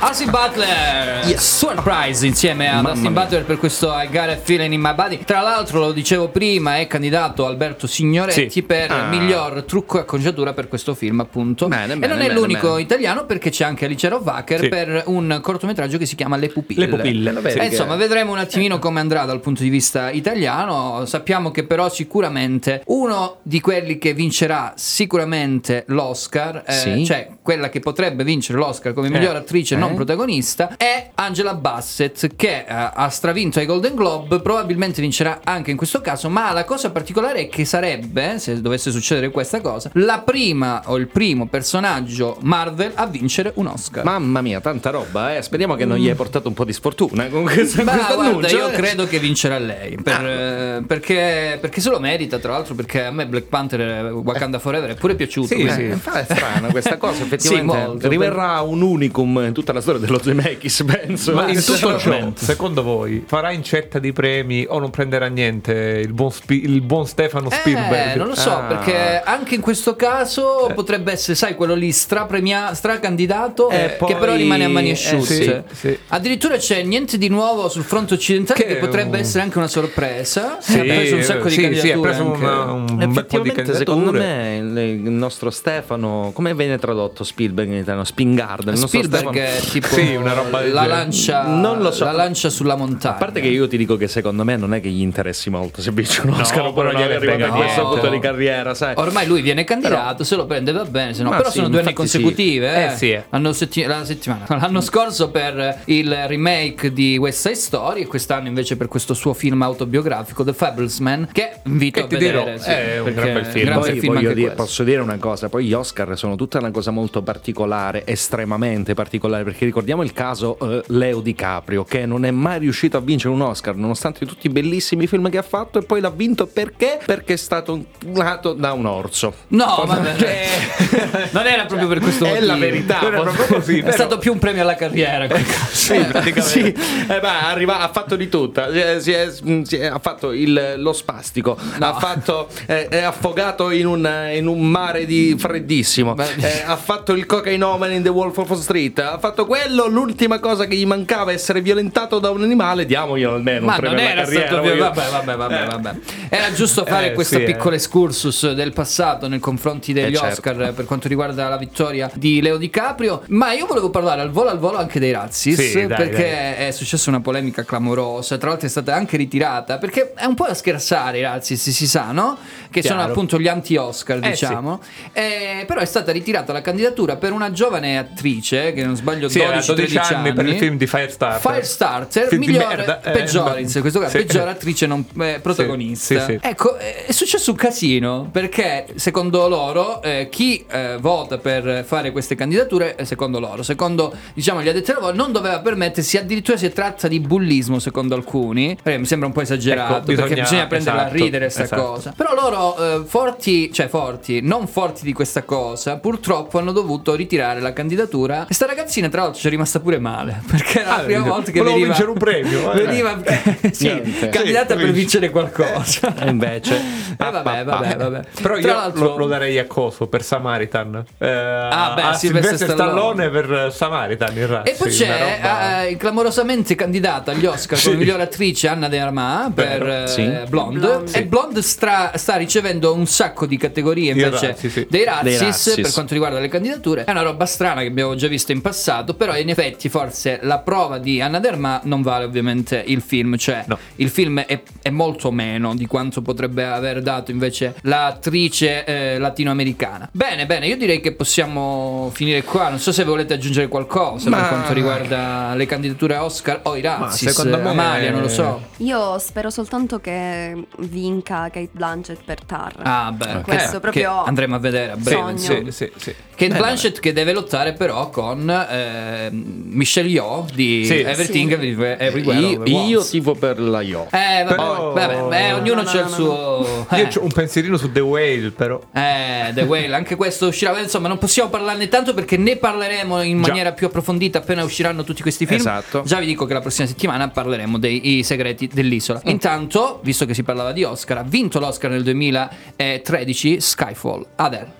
Austin Butler Surprise insieme ad Austin Butler per questo I Got a Feeling in My Body Tra l'altro lo dicevo prima è candidato Alberto Signoretti Sì. per Ah. miglior trucco e acconciatura per questo film appunto Bene, E bene, non è bene, l'unico italiano perché c'è anche Alice Rovacher Sì. per un cortometraggio che si chiama Le Pupille Le pupille, Vabbè, Eh, che- insomma, vedremo un attimino come andrà dal punto di vista italiano. Sappiamo che però sicuramente uno di quelli che vincerà sicuramente l'Oscar, eh, Sì. cioè quella che potrebbe vincere l'Oscar come miglior attrice attrice non Eh? protagonista, è Angela Bassett che eh, ha stravinto ai Golden Globe, probabilmente vincerà anche in questo caso, ma la cosa particolare è che sarebbe, se dovesse succedere questa cosa, la prima o il primo personaggio Marvel a vincere un Oscar. Mamma mia, tanta roba, eh. Speriamo che non gli hai portato un po' di sfortuna con questo, Ma questo guarda, annuncio. io eh. credo che vincerà lei per, eh, perché, perché se lo merita, tra l'altro, perché a me Black Panther eh, Wakanda Forever è pure piaciuto. Sì, sì. È strana questa cosa, effettivamente. Sì. Riverrà un unicum in tutta la storia dello Zemeckis, penso. Ma in tutto ciò, secondo voi, farà incetta di premi o non prenderà niente il buon, Spi- il buon Stefano Spielberg? Eh, non lo so, Ah. perché anche in questo caso potrebbe essere, sai, quello lì strapremia- stracandidato, Eh, che però poi- rimane a mani eh, asciutte. sì, sì. Addirittura c'è niente di nuovo sul fronte occidentale che, Che potrebbe un- essere anche una sorpresa. Sì, ha preso un sacco di sì, sì, ha candidature. preso una- un bel po' di Effettivamente, secondo candidature. me, il nostro Stefano, come viene tradotto Spielberg in italiano? Spingard. Il nostro Spielberg È tipo Sì, una roba la lancia, Non lo so. la lancia sulla montagna. A parte che io ti dico che secondo me non è che gli interessi molto se vince un Oscar No, oppure però no, gliene arrivato a questo punto di carriera, sai. Ormai lui viene candidato, se lo prende va bene, se no. Però sì, sono due anni infatti sì. consecutive. Eh. Eh sì, eh. L'anno, setti- la settimana. L'anno scorso per il remake di West Side Story e quest'anno invece per questo suo film autobiografico, The Fablesman, che invito Che a ti vedere. dirò, sì, è un gran bel film. gran bel film dire- posso dire una cosa, poi gli Oscar sono tutta una cosa molto particolare, estremamente particolare, perché ricordiamo il caso eh, Leo DiCaprio, che non è mai riuscito a vincere un Oscar, nonostante tutti i bellissimi film che ha fatto, e poi l'ha vinto perché? Perché è stato nato da un orso. No, vabbè, non era proprio per questo È motivo. la verità. Non era proprio così, È stato più un premio alla carriera. caso. Sì, sì. Eh, beh, arriva- ha fatto di è- è- si è- ha fatto il- lo spastico, ha fatto, eh, è affogato in un, in un mare di freddissimo, eh, ha fatto il cocainoma in The Wolf of Wall Street, ha fatto quello. L'ultima cosa che gli mancava è essere violentato da un animale. Diamoglielo almeno. Ma non era carriera, stato voglio- vabbè, vabbè, vabbè, vabbè. Era giusto fare Eh, questo sì, eh. piccolo excursus del passato nei confronti degli Eh, certo. Oscar per quanto riguarda la vittoria di Leo DiCaprio. Ma io volevo parlare al volo al volo anche dei Razzis. Sì, dai, perché è successa una polemica clamorosa. Tra l'altro è stata anche ritirata. Perché è un po' da scherzare i Razzis, si sa, no? Che sono Chiaro. appunto gli anti-Oscar, Eh, diciamo. Eh, però è stata ritirata la candidatura per una giovane attrice, che non sbaglio, Sì, era 12-13 12 anni, anni per il film di Firestarter. Firestarter, Film migliore, eh, peggiore, in questo caso, sì. peggiore attrice non eh, protagonista. sì, sì. Ecco, eh, è successo un casino perché secondo loro eh, chi eh, vota per fare queste candidature, secondo loro, secondo diciamo gli addetti ai lavori, non doveva permettersi, addirittura si tratta di bullismo secondo alcuni, mi sembra un po' esagerato Ecco, perché bisogna- bisogna prenderla esatto, a ridere sta esatto. cosa. Però loro forti, cioè forti, non forti di questa cosa, purtroppo hanno dovuto ritirare la candidatura e sta ragazzina tra l'altro ci è rimasta pure male perché era la Ah, prima volta che veniva vincere un premio, eh. veniva sì, Niente. candidata Sì, per vinci. vincere qualcosa. E invece, Eh, vabbè, vabbè, vabbè. Però Tra io l'altro- lo, lo darei a Coso per Samaritan. Eh, Ah, beh, a Sylvester Sylvester Stallone. Stallone per Samaritan in razza. E poi sì, c'è roba- eh, clamorosamente candidata agli Oscar Sì. come miglior attrice Anna De Armand per eh, sì. Blonde. Blonde. E Blonde stra- sta ricevendo un sacco di categorie invece razzi, sì. dei razzis. per quanto riguarda le candidature. È una roba strana che abbiamo già visto in passato, però in effetti forse la prova di Anna De Armand non vale ovviamente il film, cioè No. il film è, è molto meno di quanto potrebbe aver dato invece l'attrice eh, latinoamericana. Bene, bene, io direi che possiamo finire qua. Non so se volete aggiungere qualcosa per Ma- quanto riguarda le candidature Oscar o i Razzis, secondo me- Amalia, non lo so. Io spero soltanto che vinca Kate Blanchett per Tar. Ah, beh, Questo che- proprio andremo a vedere a breve. Sì, sì, sì. Kate Blanchett che deve lottare però con eh, Michelle Yeoh di Sì. Everything Sì. Everywhere, Everywhere io, io tifo per la Io. Eh, vabbè, Però- vabbè, beh, ognuno No, c'ha no, il no, suo... Io ho un pensierino su The Whale, però. Eh, The Whale, anche questo uscirà. Insomma, non possiamo parlarne tanto perché ne parleremo in Già. maniera più approfondita appena usciranno tutti questi film. Esatto. Già vi dico che la prossima settimana parleremo dei segreti dell'isola. Intanto, visto che si parlava di Oscar, ha vinto l'Oscar nel 2013 Skyfall. Adele.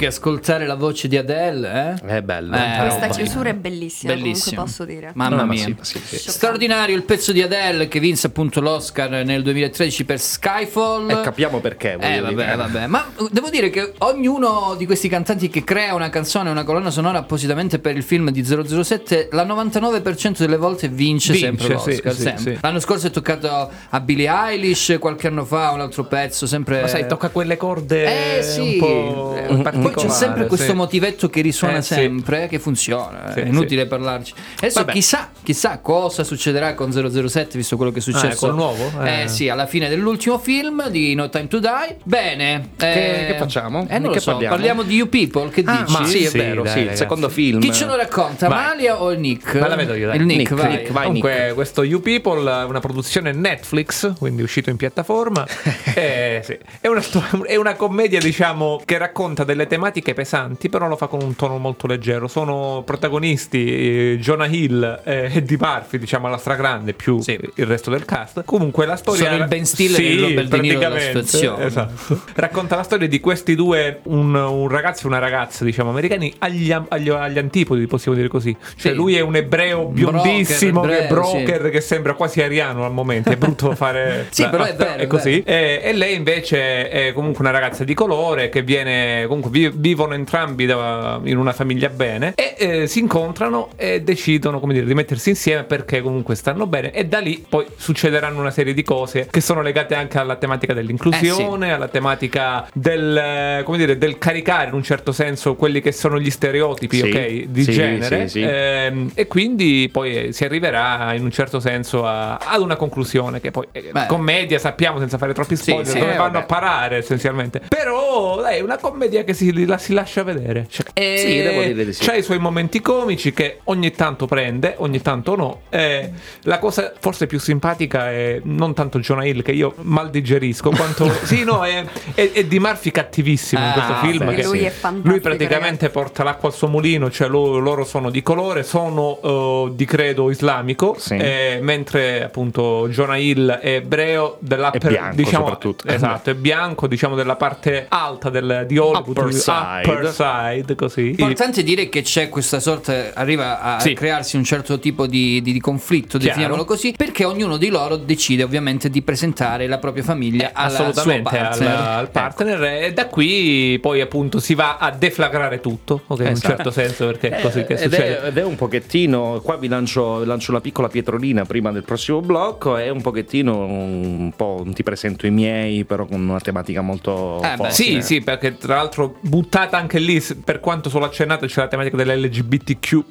Che ascoltare la voce di Adele, eh? È bello. Eh, Questa roba. chiusura è bellissima, Bellissimo. comunque posso dire. Mamma No, ma mia. sì, sì, sì. Straordinario il pezzo di Adele che vinse appunto l'Oscar nel 2013 per Skyfall. E capiamo perché. Eh vabbè, dire. vabbè, ma uh, devo dire che ognuno di questi cantanti che crea una canzone, una colonna sonora appositamente per il film di 007, la 99% delle volte vince, Vince, sempre l'Oscar. sì, sempre. sì. L'anno scorso è toccato a Billie Eilish, qualche anno fa un altro pezzo, sempre... Ma sai, tocca quelle corde Eh sì, un po' Eh, poi c'è sempre questo sì. motivetto che risuona Eh, sì. sempre, che funziona, Sì, è inutile parlarci. Adesso Vabbè. chissà, chissà cosa succederà con 007, visto quello che è successo. Ah, nuovo? Eh. Eh. sì, alla fine dell'ultimo film di No Time to Die. Bene. Che- eh, che facciamo? Eh, non che so, parliamo? parliamo di You People, che Ah, dici? ma sì, è vero, dai, sì, il secondo film. Chi ce lo racconta, Vai. Amalia o il Nick? Me la vedo io, dai. Il Nick, Nick, vai. Nick, vai. Comunque, questo You People è una produzione Netflix, quindi uscito in piattaforma. Eh, sì. è, una è una commedia, diciamo, che racconta delle tematiche pesanti, però lo fa con un tono molto leggero. Sono protagonisti eh, Jonah Hill e Eddie Murphy, diciamo, alla stragrande, più Sì. il resto del cast. Comunque, la storia. Sono il Ben Stiller e il Robert De Niro della situazione. Esatto. Racconta la storia di questi due, un, un ragazzo e una ragazza, diciamo, americani, agli, agli- agli antipodi, possiamo dire così. Cioè, Sì. lui è un ebreo Broker, biondissimo, che è ebreo, broker, che sembra quasi ariano al momento. È brutto fare. Sì, però è vero, è così. E, e lei invece è comunque una ragazza di colore che viene. Comunque vi- vivono entrambi da- in una famiglia bene. E eh, si incontrano e decidono, come dire, di mettersi insieme perché comunque stanno bene. E da lì poi succederanno una serie di cose che sono legate anche alla tematica dell'inclusione, alla tematica del, eh, come dire, del caricare in un certo senso quelli che sono gli stereotipi, Sì, ok, di sì, genere. sì, sì. Ehm, e quindi poi eh, si arriverà in un certo senso a- ad una conclusione che poi eh, Beh. commedia sappiamo senza fare troppi spoiler sì, dove eh, vanno vabbè. a parare essenzialmente però dai, è una commedia che si, la- si lascia vedere cioè, Eh, Sì, devo dire di sì. c'ha i suoi momenti comici che ogni tanto prende ogni tanto no Eh, la cosa forse più simpatica è non tanto Jonah Hill che io mal digerisco quanto sì no è, è, è di Murphy cattivissimo in Ah, questo film beh, che lui sì. è fantastico. lui praticamente porta l'acqua al suo mulino, cioè lo- loro sono di colore, sono eh, di credo islamico, Sì. eh, mentre appunto Jonah Hill è ebreo dell'upper, È bianco, diciamo. Esatto, è bianco, diciamo della parte alta del, di Hollywood, Upper. Upper side, così. Importante dire che c'è questa sorta, arriva a Sì. crearsi un certo tipo di, di- di conflitto, Chiaro. definiamolo così, perché ognuno di loro decide ovviamente di presentare la propria famiglia alla Assolutamente sua al, partner. al partner e da qui poi appunto si va a deflagrare tutto, ok, in un Esatto. certo senso perché è così che Eh, ed, succede. è, ed è un pochettino, qua vi lancio, lancio una piccola pietrolina prima del prossimo blocco, è un pochettino un po' ti presento i miei, però con una tematica molto Eh, forte. Sì, sì, perché tra l'altro buttata anche lì, per quanto solo accennato, c'è la tematica dell'LGBTQ.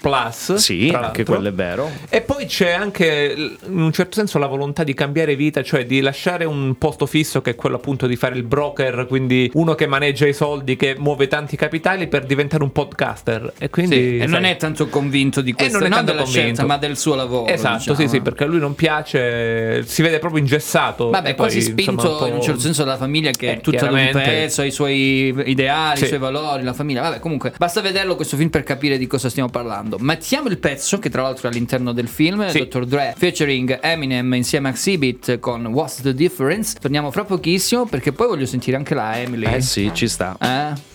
Sì, anche quello è vero. E poi c'è anche in un certo senso la volontà di cambiare vita, cioè di lasciare un posto fisso che è quello appunto di fare il broker, quindi uno che maneggia i soldi, che muove tanti capitali per diventare un podcaster. E quindi Sì, e sai, non è tanto convinto di questo, non è non tanto della convinto. scelta, ma del suo lavoro. Esatto, diciamo. sì, sì, perché a lui non piace, si vede proprio ingessato. Vabbè, poi, quasi spinto insomma, un po'- in un certo senso dalla famiglia che Eh, è tutta ad un chiaramente. pezzo, i suoi ideali, Sì. I suoi valori, la famiglia. Vabbè, comunque, basta vederlo questo film per capire di cosa stiamo parlando. Mettiamo il pezzo, che tra l'altro è all'interno del film, Sì. Dr. Dre featuring Eminem insieme a Exhibit con What's the Difference. Torniamo fra pochissimo perché poi voglio sentire anche la Emily. Eh sì, ci sta. Eh?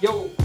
What's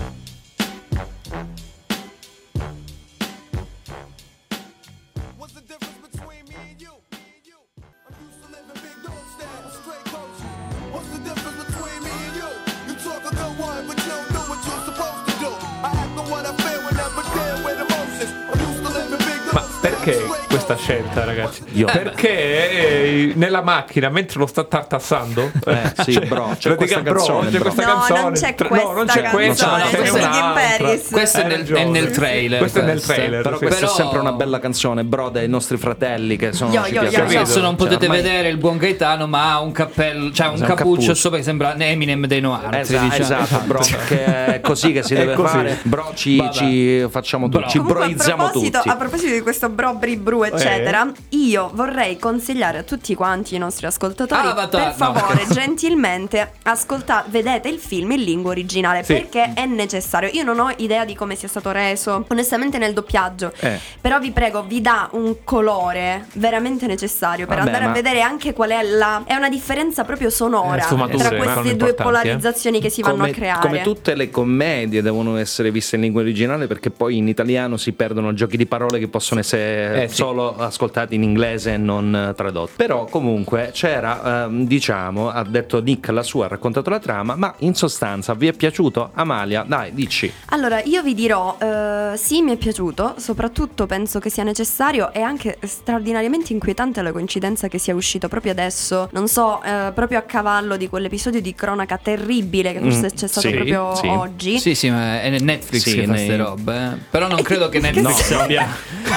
questa scelta, ragazzi? Io- Perché eh, nella macchina, mentre lo sta tartassando, Eh, sì, bro, c'è questa canzone, c'è bro. questa No, canzone. non c'è Tra- questa no, non c'è questa, canzone, Jim un'altra. Paris. Questo è nel, è nel trailer. Questo è nel questo. trailer, Però, sì. Questa però- è sempre una bella canzone, bro, dei nostri fratelli che sono ci yo, piace yo, Non Cioè, potete vedere il buon Gaetano, ma ha un cappello, cioè un un cappuccio sopra che sembra Eminem dei Noir. Esatto, esatto, bro, che è così che si deve fare. Bro, ci, facciamo tutti, Bro. ci broizziamo proposito, tutti. a proposito di questo bro bri bru e eccetera, io vorrei consigliare a tutti quanti i nostri ascoltatori, Avatar, per no. favore, gentilmente, ascoltate, vedete il film in lingua originale Sì. perché è necessario. Io non ho idea di come sia stato reso, onestamente nel doppiaggio. Eh. Però vi prego, vi dà un colore veramente necessario per Vabbè, andare a ma- vedere anche qual è la. È una differenza proprio sonora Eh, tra queste due eh. polarizzazioni che si vanno come, a creare. come tutte le commedie devono essere viste in lingua originale perché poi in italiano si perdono giochi di parole che possono essere Eh, sì. Solo ascoltati in inglese e non eh, tradotti. Però comunque c'era, ehm, diciamo, ha detto Nick la sua, ha raccontato la trama, ma in sostanza vi è piaciuto? Amalia, dai, dici. Allora, io vi dirò, eh, sì, mi è piaciuto, soprattutto penso che sia necessario e anche straordinariamente inquietante la coincidenza che sia uscito proprio adesso, non so, eh, proprio a cavallo di quell'episodio di cronaca terribile che forse Mm, c'è stato sì, proprio sì. oggi. Sì, sì, ma è Netflix Sì, che fa queste robe. eh. Però non credo che Che Netflix No, abbia-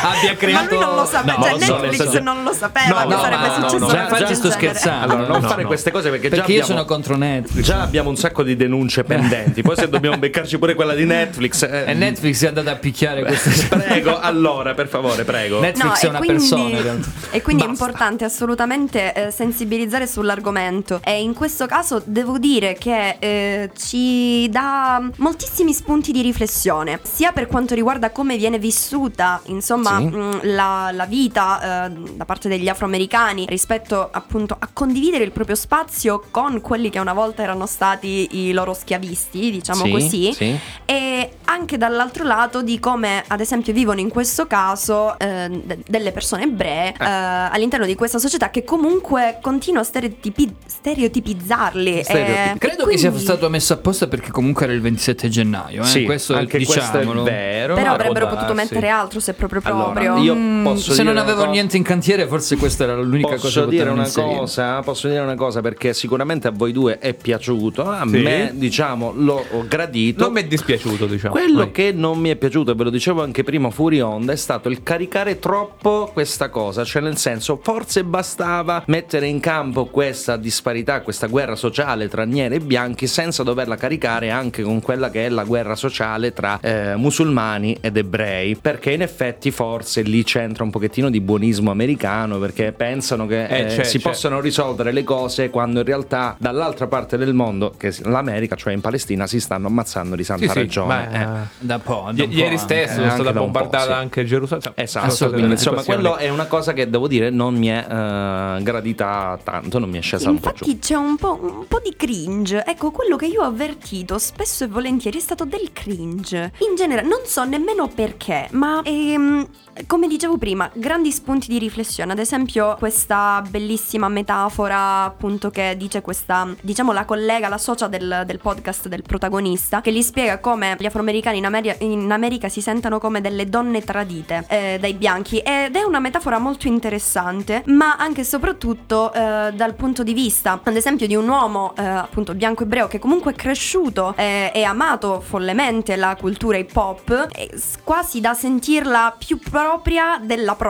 abbia Ma creato. Lui non lo sapeva, No, cioè so, Netflix senso- non lo sapeva No, che no, sarebbe successo no, una no, cosa già sto scherzando. Allora, non no, fare no. queste cose perché, Perché già io abbiamo, sono contro Netflix. già abbiamo un sacco di denunce pendenti. Poi se dobbiamo beccarci pure quella di Netflix. eh, E Netflix è andata a picchiare queste Prego, allora, per favore, prego. Netflix è e una quindi- persona. E quindi è Basta. importante assolutamente eh, sensibilizzare sull'argomento. E in questo caso devo dire che eh, ci dà moltissimi spunti di riflessione, sia per quanto riguarda come viene vissuta, insomma, Sì. mh, la, la vita eh, da parte degli afroamericani rispetto appunto a condividere il proprio spazio con quelli che una volta erano stati i loro schiavisti, diciamo Sì, così sì. e anche dall'altro lato di come ad esempio vivono in questo caso eh, de- delle persone ebree eh, all'interno di questa società che comunque continua a stereotipi- stereotipizzarli Stereotipi- eh, Credo e che sia quindi- stato messo apposta perché comunque era il 27 gennaio. Eh? Sì, questo anche questo è diciamolo. vero. però avrebbero potuto darsi. mettere altro se proprio Allora, proprio io Mm, posso se non avevo cosa- niente in cantiere, forse questa era l'unica cosa Posso che dire una inserire. cosa, posso dire una cosa perché sicuramente a voi due è piaciuto, a Sì. me diciamo l'ho ho gradito. Non mi è dispiaciuto, diciamo. Quello Vai. che non mi è piaciuto, e ve lo dicevo anche prima fuori onda, è stato il caricare troppo questa cosa, cioè nel senso forse bastava mettere in campo questa disparità, questa guerra sociale tra neri e bianchi senza doverla caricare anche con quella che è la guerra sociale tra eh, musulmani ed ebrei, perché in effetti forse lì c'entra un pochettino di buonismo americano perché pensano che Eh, eh, c'è, si c'è. possano risolvere le cose quando in realtà dall'altra parte del mondo, che è l'America, cioè in Palestina, si stanno ammazzando di santa Sì, sì, ragione. beh, eh. Da po', da I- ieri stesso eh, sono anche stata bombardata sì. anche Gerusalemme. Esatto, Assolutamente. insomma, quello è una cosa che devo dire non mi è eh, gradita tanto, non mi è scesa un po' giù. Infatti c'è un po', un po' di cringe. Ecco, quello che io ho avvertito spesso e volentieri è stato del cringe. In genere, non so nemmeno perché, ma ehm, come dicevo prima, grandi spunti di riflessione. Ad esempio, questa bellissima metafora, appunto, che dice questa, diciamo, la collega, la socia del, del podcast del protagonista, che gli spiega come gli afroamericani in, Ameri- in America si sentano come delle donne tradite eh, dai bianchi. Ed è una metafora molto interessante, ma anche e soprattutto eh, dal punto di vista, ad esempio, di un uomo, eh, appunto, bianco ebreo, che comunque è cresciuto eh, e amato follemente la cultura hip hop, e s- quasi da sentirla più propria della propria,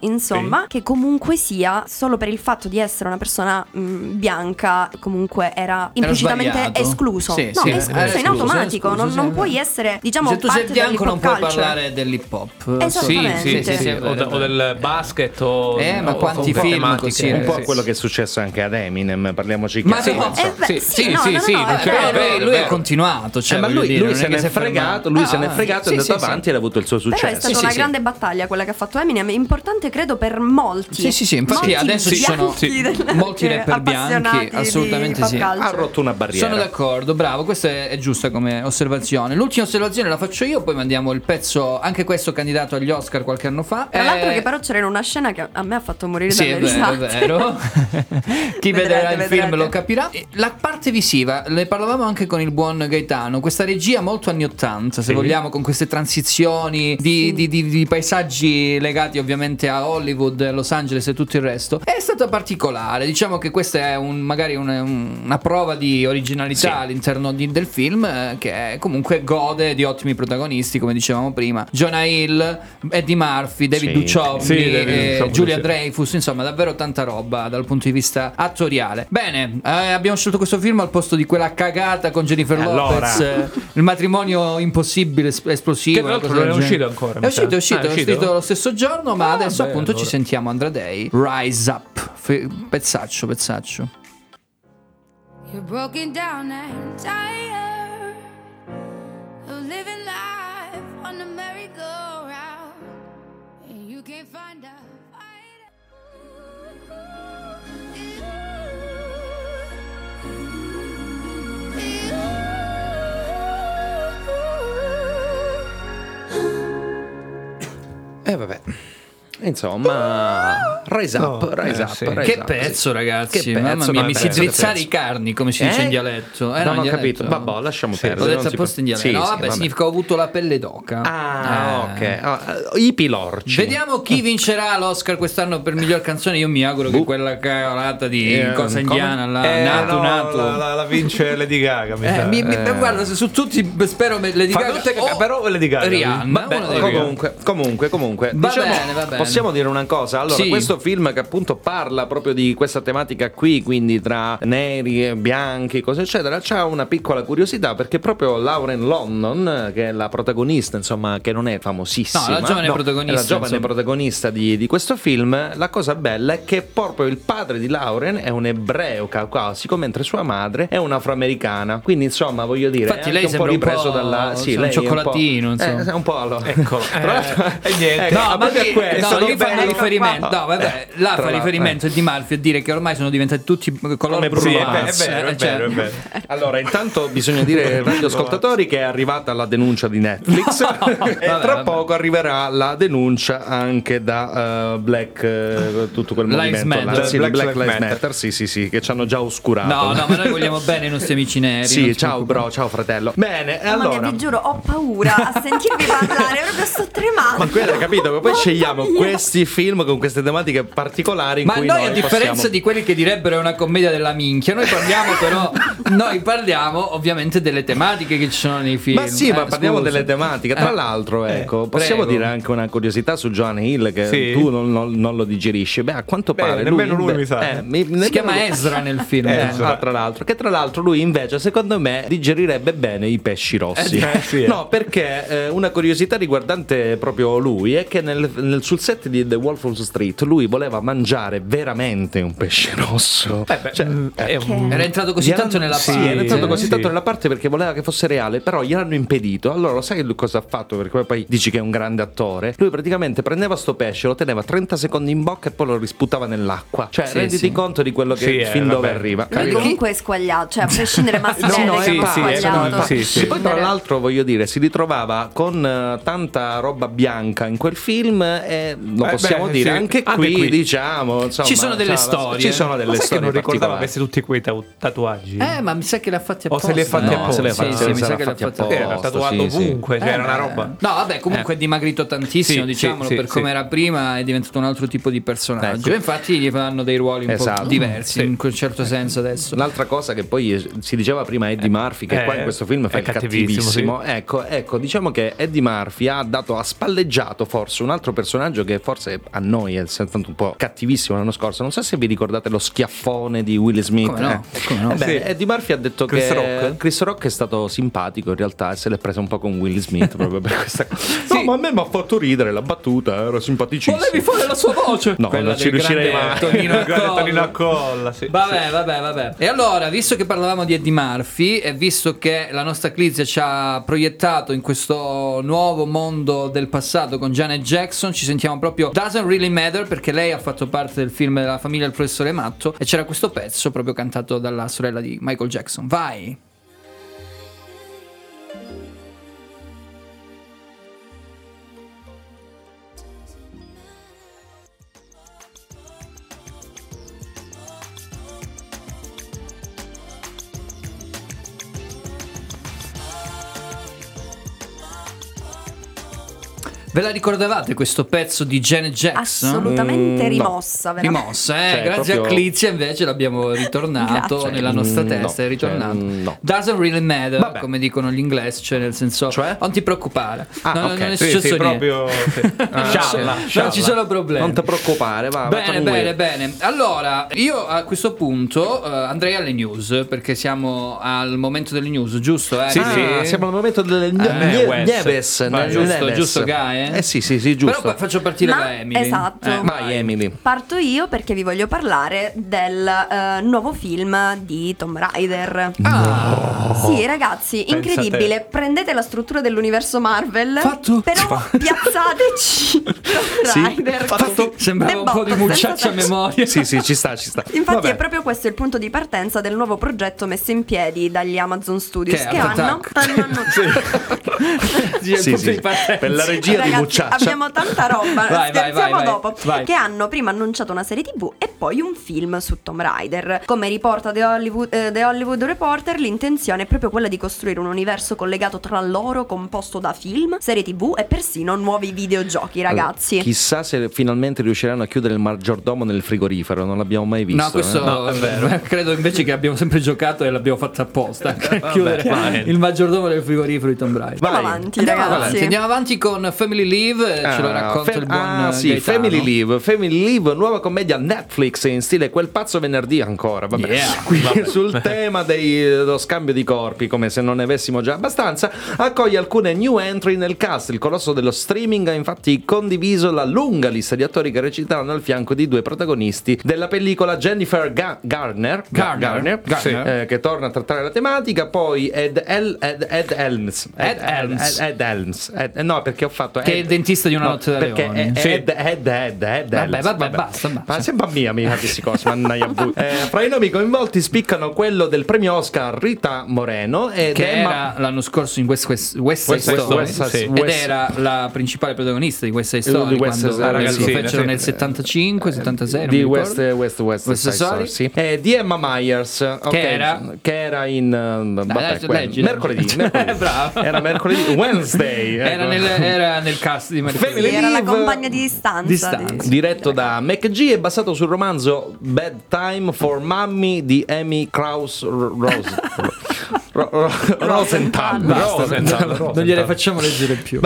insomma, che comunque sia, solo per il fatto di essere una persona mh, bianca, comunque era implicitamente sbagliato. escluso. Sì, no, sì, è era escluso in escluso, automatico, era non, escluso, non sì, puoi essere, diciamo, Se tu sei bianco non puoi culture. parlare dell'hip hop. Esattamente. Sì, sì, sì, sì, è o, o del basket o Eh, ma o quanti film così, un po' sì. quello che è successo anche ad Eminem, parliamoci Ma chiaro. no, Eh, Sì, sì, sì, no, sì, no, sì, non vero, lui vero. continuato, cioè, Eh, ma lui, non se ne è fregato, lui se Ah, ne è fregato, sì, è andato sì, avanti sì. ed ha avuto il suo Però è successo. stata Sì, una sì, grande battaglia quella che ha fatto Eminem, importante credo per molti. Sì, sì, sì, infatti Molti adesso ci sono bianchi del- molti rapper bianchi, assolutamente sì. culture. Ha rotto una barriera. Sono d'accordo, bravo, questa è, è giusta come osservazione. L'ultima osservazione la faccio io, poi mandiamo il pezzo, anche questo candidato agli Oscar qualche anno fa. Tra l'altro Eh, che però c'era in una scena che a me ha fatto morire Sì, dalle è vero, è risate. vero. Chi Vedrete, vedrà il vedrete. film lo capirà. La parte visiva, ne parlavamo anche con il buon Gaetano, questa regia molto anni 80, se vogliamo, con queste transizioni di, di- di- di paesaggi legati ovviamente a Hollywood, Los Angeles e tutto il resto, è stata particolare. Diciamo che questa è un- magari un- un- una prova di originalità Sì. all'interno di- del film, eh, che comunque gode di ottimi protagonisti, come dicevamo prima. Jonah Hill, Eddie Murphy, David Sì. Duchovny, Sì, David eh, sì. Dreyfus, insomma, davvero tanta roba dal punto di vista attoriale. Bene, eh, abbiamo scelto questo film al posto di quella cagata con Jennifer Allora. Lopez, eh, il matrimonio impossibile, es- esplosivo. Che tra l'altro non è uscito ancora, È uscito, è uscito, Ah, è è uscito? uscito lo stesso giorno. Buongiorno, ma adesso beh, appunto ci allora. sentiamo Andra Day. Rise Up. Fe- pezzaccio, pezzaccio. You're broken down and tired of living life on the merry-go-round, and you can't find a E vabbè. Insomma, rise up, No, rise eh, up, sì. rise Che up, pezzo, sì. ragazzi. Che Mamma pezzo, mia, mi si drizzare i carni, come si dice Eh? in dialetto. Eh, non in ho dialetto. capito. Vabbè, lasciamo perdere. L'ho detto non si apposta in dialetto. Sì, no, sì, vabbè, vabbè. significa ho avuto la pelle d'oca. Ah, Eh. ok. Ah, I pilorci. Vediamo chi vincerà l'Oscar quest'anno per miglior canzone. Io mi auguro che quella cavolata di Eh, cosa indiana, la Eh, nato no, nato. La, la- la vince Lady Gaga. mi Eh, mi- mi- Eh. guarda, su tutti spero Lady Gaga però Lady Gaga. Rihanna, comunque, comunque, comunque, Va diciamo, bene, va bene. Possiamo dire una cosa. Allora, Sì. questo film che appunto parla proprio di questa tematica qui, quindi tra neri e bianchi, cose eccetera, c'ha una piccola curiosità perché proprio Lauren London, che è la protagonista, insomma, che non è famosissima, No, la giovane è protagonista, la giovane protagonista di, di questo film, la cosa bella è che proprio il padre di Lauren è un ebreo caucasico, mentre sua madre è un'afroamericana. Quindi, insomma, voglio dire, Infatti è lei anche un po' ripreso dalla sì, un lei è cioccolatino, un po', insomma. eh, un po' allora. Eccolo. Eh, e niente. Ecco, No, ma lì, questo, no, lì fa riferimento. No, vabbè, eh, là fa l'altro, riferimento eh. di Murphy a dire che ormai sono diventati tutti color Come Sì, è, ve- è vero, eh, è cioè- vero, è vero. Allora, intanto bisogna dire ai radioascoltatori che è arrivata la denuncia di Netflix e Vabbè, tra vabbè. poco arriverà la denuncia anche da eh, Black, eh, tutto quel Lives movimento. Matter. Sì, Black Black, Lives Matter. Matter, sì, sì, sì, che ci hanno già oscurato. No, no, ma noi vogliamo bene i nostri amici neri. Sì, ciao bro, ciao fratello. Bene, e Mamma mia, allora vi giuro, ho paura a sentirvi parlare, proprio sto tremando. ma quello hai capito che poi scegliamo questi film con queste tematiche particolari in Ma cui noi, noi a differenza possiamo- di quelli che direbbero è una commedia della minchia, noi parliamo però, noi parliamo ovviamente delle tematiche che ci sono nei film. Ma sì, Eh, ma parliamo scusa. delle tematiche. Tra Eh, l'altro, ecco, possiamo prego. dire anche una curiosità su Joan Hill che Sì. tu non, non- non lo digerisci. Beh, a quanto Beh, pare nemmeno lui beh, mi sa. eh, mi- Si chiama lui- Ezra nel film. Eh, eh. ah, tra l'altro, che tra l'altro lui invece, secondo me, digerirebbe bene i pesci rossi. Eh, sì, eh. No, perché eh, una curiosità riguardante proprio lui è che nel- nel- sul set di The Wolf of Wall Street lui voleva mangiare veramente un pesce rosso. Eh beh, Cioè, è un- Era entrato così gli erano- tanto nella sì, parte. era entrato così sì. tanto nella parte perché voleva che fosse reale, però gli hanno impedito. Allora, sai lui cosa ha fatto? Perché poi dici che è un grande attore. Lui praticamente prendeva sto pesce, lo teneva 30 secondi in bocca e poi lo risputava nell'acqua. Cioè, Sì, renditi sì. conto di quello che Sì, eh, fin dove vabbè. arriva. Lui Capito? comunque è squagliato, cioè a prescindere ma si No, no, sì, sì, squagliato. sì, sì. E poi tra l'altro voglio dire, si ritrovava con eh, tanta roba bianca in quel film e lo Eh, possiamo beh, dire sì. anche, Anche qui, qui. diciamo, insomma, Ci sono delle cioè, storie. Ci sono delle Ma sai che storie non ricordavo avesse tutti quei tatu- tatuaggi? Eh, ma mi sa che l'ha fatti O apposta. se li ha fatti eh. apposta. se li ha Sì, fatti- sì, mi sa che l'ha fatti apposta. Era tatuato sì, sì. ovunque, cioè Eh, era una beh. roba. No, vabbè, comunque è dimagrito tantissimo, Sì, diciamolo, sì, per sì, come era prima è diventato un altro tipo di personaggio. Ecco. Infatti gli fanno dei ruoli un Esatto. po' diversi Sì. in quel certo senso adesso. Un'altra cosa che poi eh, si diceva prima Eddie Murphy, che eh, qua in questo film fa il cattivissimo, cattivissimo. Ecco, ecco, diciamo che Eddie Murphy ha dato, ha spalleggiato forse un altro personaggio che forse a noi è soltanto un po' cattivissimo l'anno scorso. Non so se vi ricordate lo schiaffone di Will Smith. Come no? Eh. Come no? Eh beh, Sì. Eddie Murphy ha detto Chris che Rock? Chris Rock è stato simpatico in realtà e se l'è presa un po' con Will Smith proprio per questa cosa. No, ma a me mi ha fatto ridere la battuta, era simpaticissimo. Volevi fare la sua voce? No, Quella non ci riuscirei mai. Tonino Accolla. Tonino Accolla, sì. Vabbè, vabbè, vabbè. E allora, visto che parlavamo di Eddie Murphy e visto che la nostra Clizia ci ha proiettato in questo nuovo mondo del passato con Janet Jackson, ci sentiamo proprio Doesn't Really Matter perché lei ha fatto parte del film della famiglia del professore Matto e c'era questo pezzo proprio cantato dalla sorella di Michael Jackson. Vai! Ve la ricordavate questo pezzo di Janet Jackson? Assolutamente Mm, rimossa, veramente. Rimossa, eh? Cioè, grazie proprio- a Clizia invece l'abbiamo ritornato Grazie. nella nostra Mm, testa, no, è ritornato. cioè, mm, no. Doesn't really matter, Vabbè. come dicono gli inglesi, cioè nel senso, Cioè? non ti preoccupare, Ah, non, ok. non è Sì, successo sì, niente. proprio sì. Non Scialla, non ci sono problemi. Non ti preoccupare, va. Bene, bene, bene. Allora, io a questo punto eh, andrei alle news perché siamo al momento delle news, giusto? Eh? Sì, Ah, sì. siamo al momento delle Eh. Vai, nelle Giusto, neves. giusto, Guy, Eh sì, sì, sì, giusto. Però faccio partire Ma- da Emily. esatto. Eh, Vai Emily. Parto io perché vi voglio parlare del eh, nuovo film di Tomb Raider. Ah. Sì, ragazzi, Pensa incredibile. te. Prendete la struttura dell'universo Marvel, Fatto? però piazzateci Tomb Sì, Raider. fatto. Sembrava un po' di Debotto, mucciaccia a memoria. Sì, sì, ci sta, ci sta. Infatti Vabbè. è proprio questo il punto di partenza del nuovo progetto messo in piedi dagli Amazon Studios Che che, hanno, hanno- Sì, Sì, sì. Per la regia di Ragazzi, abbiamo tanta roba, Vai, scherziamo vai, vai. dopo. Vai. Che hanno prima annunciato una serie TV e poi un film su Tomb Raider. Come riporta The Hollywood, eh, The Hollywood Reporter, l'intenzione è proprio quella di costruire un universo collegato tra loro, composto da film, serie TV e persino nuovi videogiochi, ragazzi. Chissà se finalmente riusciranno a chiudere il maggiordomo nel frigorifero, non l'abbiamo mai visto. No, questo eh. No, è vero. credo invece che abbiamo sempre giocato e l'abbiamo fatto apposta. chiudere vai. il maggiordomo del frigorifero di Tomb Raider. Andiamo vai. avanti, Andiamo ragazzi. avanti, andiamo avanti con Family Leave, eh, ce lo Ah, racconta Fa- il buon ah, eh, sì, Gaetano. Family Leave, Family Leave, nuova commedia Netflix in stile quel pazzo venerdì ancora, vabbè. Yeah. Qui sul tema dei- dello scambio di corpi, come se non ne avessimo già abbastanza, accoglie alcune new entry nel cast. Il colosso dello streaming ha infatti condiviso la lunga lista di attori che reciteranno al fianco di due protagonisti della pellicola Jennifer Ga- Garner, Ga- Garner, Garner. eh, che torna a trattare la tematica, poi Ed, El- Ed, Ed Helms. Ed Helms. Ed, Ed Helms. Ed- no, perché ho fatto Che è il dentista di una notte da perché leoni. Sì. Ed, Ed, Ed, Ed Vabbè, vabbè, basta. Ma sembra mia, mi fa questi cose, mannaia bu- eh, Fra i nomi coinvolti spiccano quello del premio Oscar Rita Moreno ed che era l'anno scorso in West, West, Story ed era la principale protagonista di Story West quando ragazzina, fecero nel 75 76 non di West. West, West, Story. Eh, di Emma Myers Che era? in eh, mercoledì, mercoledì. Era mercoledì Wednesday era, ecco. nel, era nel cast di mercoledì. Family Era la Leave- compagna di distanza. Distanza. di- Diretto da McG e basato sul romanzo Bad Time for Mummy di Amy Krauss Ro- Rose. Ro- Ro- Rosenthal. Basta, Rosenthal, non gliele facciamo leggere più.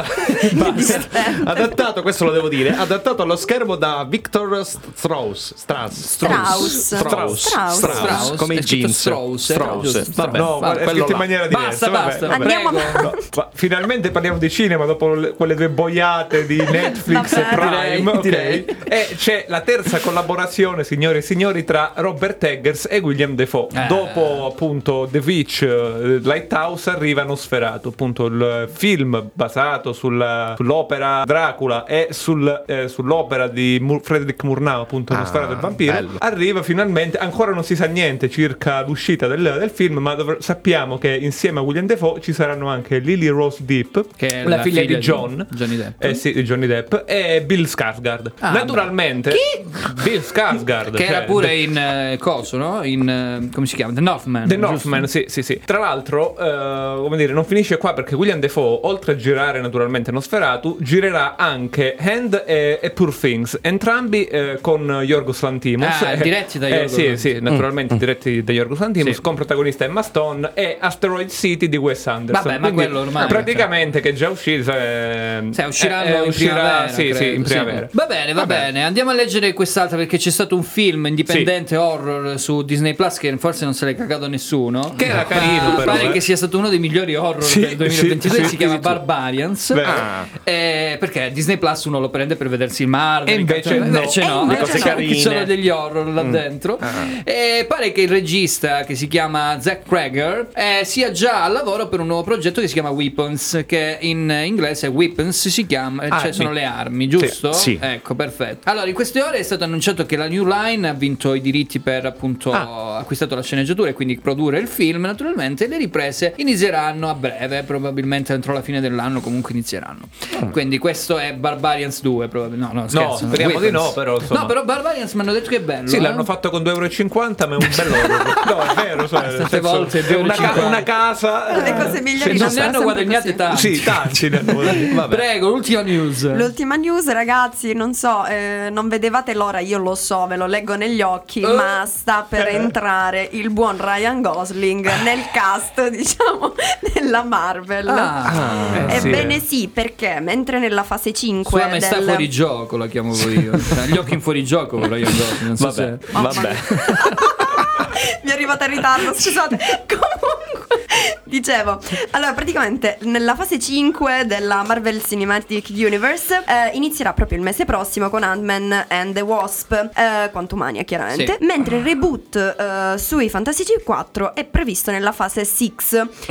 adattato, questo lo devo dire, adattato allo schermo da Victor Strauss. Strauss. Strauss. Strauss. Strauss. Strauss. Come i jeans. Strauss, giusto, Strauss. Vabbè, No, vabbè, è quello scritto in maniera diversa. Basta, vabbè, basta. vabbè. Andiamo finalmente parliamo di cinema dopo le- quelle due boiate di Netflix e. Prime. Direi. E c'è la terza collaborazione, signore e signori, tra Robert Eggers e William Defoe. Eh. Dopo appunto The Witch, eh, Lighthouse, arriva Nosferatu, appunto il film basato sulla- sull'opera Dracula e sul, eh, sull'opera di Mu- Frederick Murnau, appunto Ah, Nosferatu il vampiro. bello. Arriva finalmente, ancora non si sa niente circa l'uscita del, del film, ma dovr- sappiamo che insieme a William Defoe ci saranno anche Lily Rose Deep, Che è la, la figlia, figlia di di John, Johnny Depp. Eh sì, di Johnny Depp, e Bill Skarsgård. Ah, Naturalmente, Bill Skarsgård, Che era cioè, pure in eh, coso, no? In eh, come si chiama? The Northman. The giusto? Northman, sì, sì, sì. Tra l'altro, eh, come dire, non finisce qua perché William Defoe, oltre a girare naturalmente Nosferatu, girerà anche Hand e, e Poor Things, entrambi eh, con Yorgos Lantimos. Ah, Eh, diretti da eh, Yorgos Sì, Lanthimos. sì, naturalmente diretti da Yorgos Lantimos, Sì. con protagonista Emma Stone e Asteroid City di Wes Anderson. Vabbè, ma Quindi, quello ormai, Praticamente che è già uscito. eh, Sì, usciranno eh, eh, in uscirà- primavera. Sì, sì, in primavera. Va bene, va Vabbè. bene. Andiamo a leggere quest'altra perché c'è stato un film indipendente horror su Disney Plus che forse non se l'è cagato nessuno. Che era Ma carino, però, Pare eh. che sia stato uno dei migliori horror Sì, del 2022. sì, si chiama sì. Barbarians. Ah. Eh, perché Disney Plus uno lo prende per vedersi il Marvel. E invece cartone- no. invece no. invece no. ci sono degli horror là dentro. Ah. E pare che il regista che si chiama Zack Krager eh, sia già al lavoro per un nuovo progetto che si chiama Weapons, che in inglese Weapons si chiama, eh, cioè sono le armi, giusto? Sì. Ecco, perfetto. Allora, in queste ore è stato annunciato che la New Line ha vinto i diritti per appunto Ah. acquistato la sceneggiatura e quindi produrre il film. Naturalmente le riprese inizieranno a breve, probabilmente entro la fine dell'anno comunque inizieranno. Quindi questo è Barbarians 2, probabilmente. No, no, scherzo. speriamo di Weapons. no, però, insomma. No, però Barbarians mi hanno detto che è bello. Sì, eh? l'hanno fatto con 2,50 euro, ma è un bello. no, è vero. Cioè, senso, volte è una, ca- 2,50. una casa. Le cose migliori non non ne sono hanno guadagnate tanti. Sì, tanti. ne hanno guadagnati. Prego, l'ultima news. L'ultima news, ragazzi, non so, eh, non vedevate l'ora, io lo so, ve lo leggo negli occhi, Eh. ma sta per entrare il buon Ryan Gosling nel cast, diciamo, della Marvel. Ah, Eh, sì. Ebbene sì, perché mentre nella fase 5 Sua maestà del... fuori gioco la chiamo io. Cioè, gli occhi in fuori gioco Ryan Gosling. Non so Vabbè, se... vabbè. Arrivata in ritardo, scusate. Comunque, Dicevo, allora praticamente nella fase 5 della Marvel Cinematic Universe eh, inizierà proprio il mese prossimo con Ant-Man and the Wasp, eh, Quantumania chiaramente, Sì. mentre il reboot eh, sui Fantasy 4 è previsto nella fase 6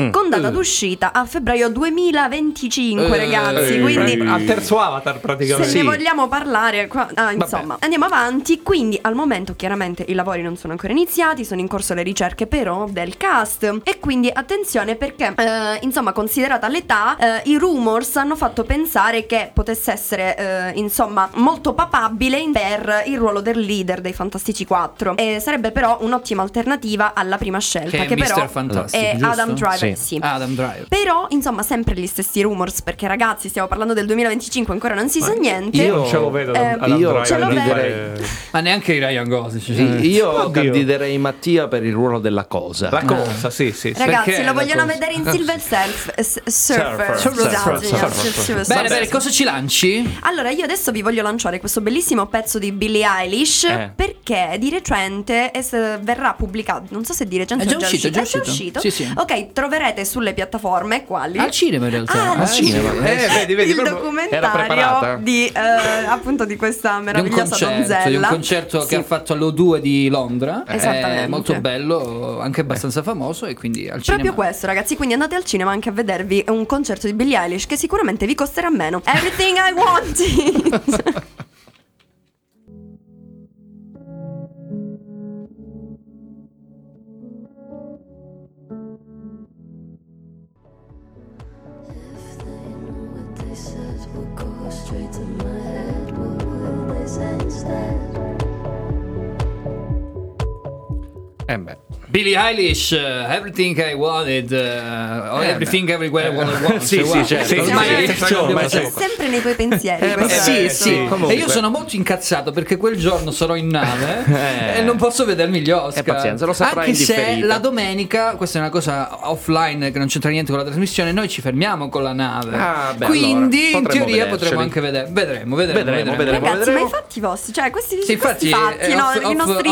Mm. con data Eh. d'uscita a febbraio 2025 Eh, ragazzi, eh, quindi al terzo avatar praticamente. se ne vogliamo parlare, qua- ah, insomma, andiamo avanti. Quindi, al momento, chiaramente i lavori non sono ancora iniziati, sono in corso le ricerche, però, del cast. E quindi, attenzione, perché, eh, insomma, considerata l'età, eh, i rumors hanno fatto pensare che potesse essere, eh, insomma, molto papabile per il ruolo del leader dei Fantastici 4. E sarebbe, però, un'ottima alternativa alla prima scelta, Che che, è però. Fantastic, è giusto? Adam Driver. Sì. Sì. Adam Driver. Però, insomma, sempre gli stessi rumors, perché ragazzi, stiamo parlando del 2025, ancora non si sa niente. io- ce lo vedo Eh, Adam io Driver ce lo vedo. Ma neanche i Ryan Gosling. cioè, Io Oddio. candiderei Mattia per il ruolo della cosa. La cosa, sì, sì. sì. Ragazzi, Perché lo vogliono cosa- vedere in Silver Surfer, Surfer. Bene, bene, cosa ci lanci? Allora, io adesso vi voglio lanciare questo bellissimo pezzo di Billie Eilish Eh. perché di recente es- verrà pubblicato, non so se di recente È già uscito, è già è già uscito. uscito. Sì, sì. Ok, troverete sulle piattaforme quali? Al cinema in realtà. Ah, al cinema. Eh, vedi, vedi, il documentario di eh, appunto di questa Di un meravigliosa concerto, donzella. di un concerto Sì. che ha fatto all'O2 di Londra. Esattamente. È molto bello, anche abbastanza famoso e quindi al Proprio cinema. questo, ragazzi. Quindi andate al cinema anche a vedervi un concerto di Billie Eilish che sicuramente vi costerà meno. Everything I Want. Eh beh. Billie Eilish, uh, Everything I Wanted, uh, Eh, Everything Everywhere All at Once. Sì, sì, certo. Sì, ormai Sì, sì, abbiamo- siamo- Sempre nei tuoi pensieri. Eh, sì, sì, comunque. e io sono molto incazzato perché quel giorno sarò in nave Eh. e non posso vedermi gli Oscar. Eh, pazienza, lo saprai Anche se la domenica, questa è una cosa offline che non c'entra niente con la trasmissione, noi ci fermiamo con la nave. Ah, beh, Quindi allora, in teoria vederceli. potremo anche vedere. Vedremo, vedremo, Vedremo, vedremo. Ragazzi, ma i fatti vostri, cioè questi, Sì, questi infatti, fatti, no, off- i nostri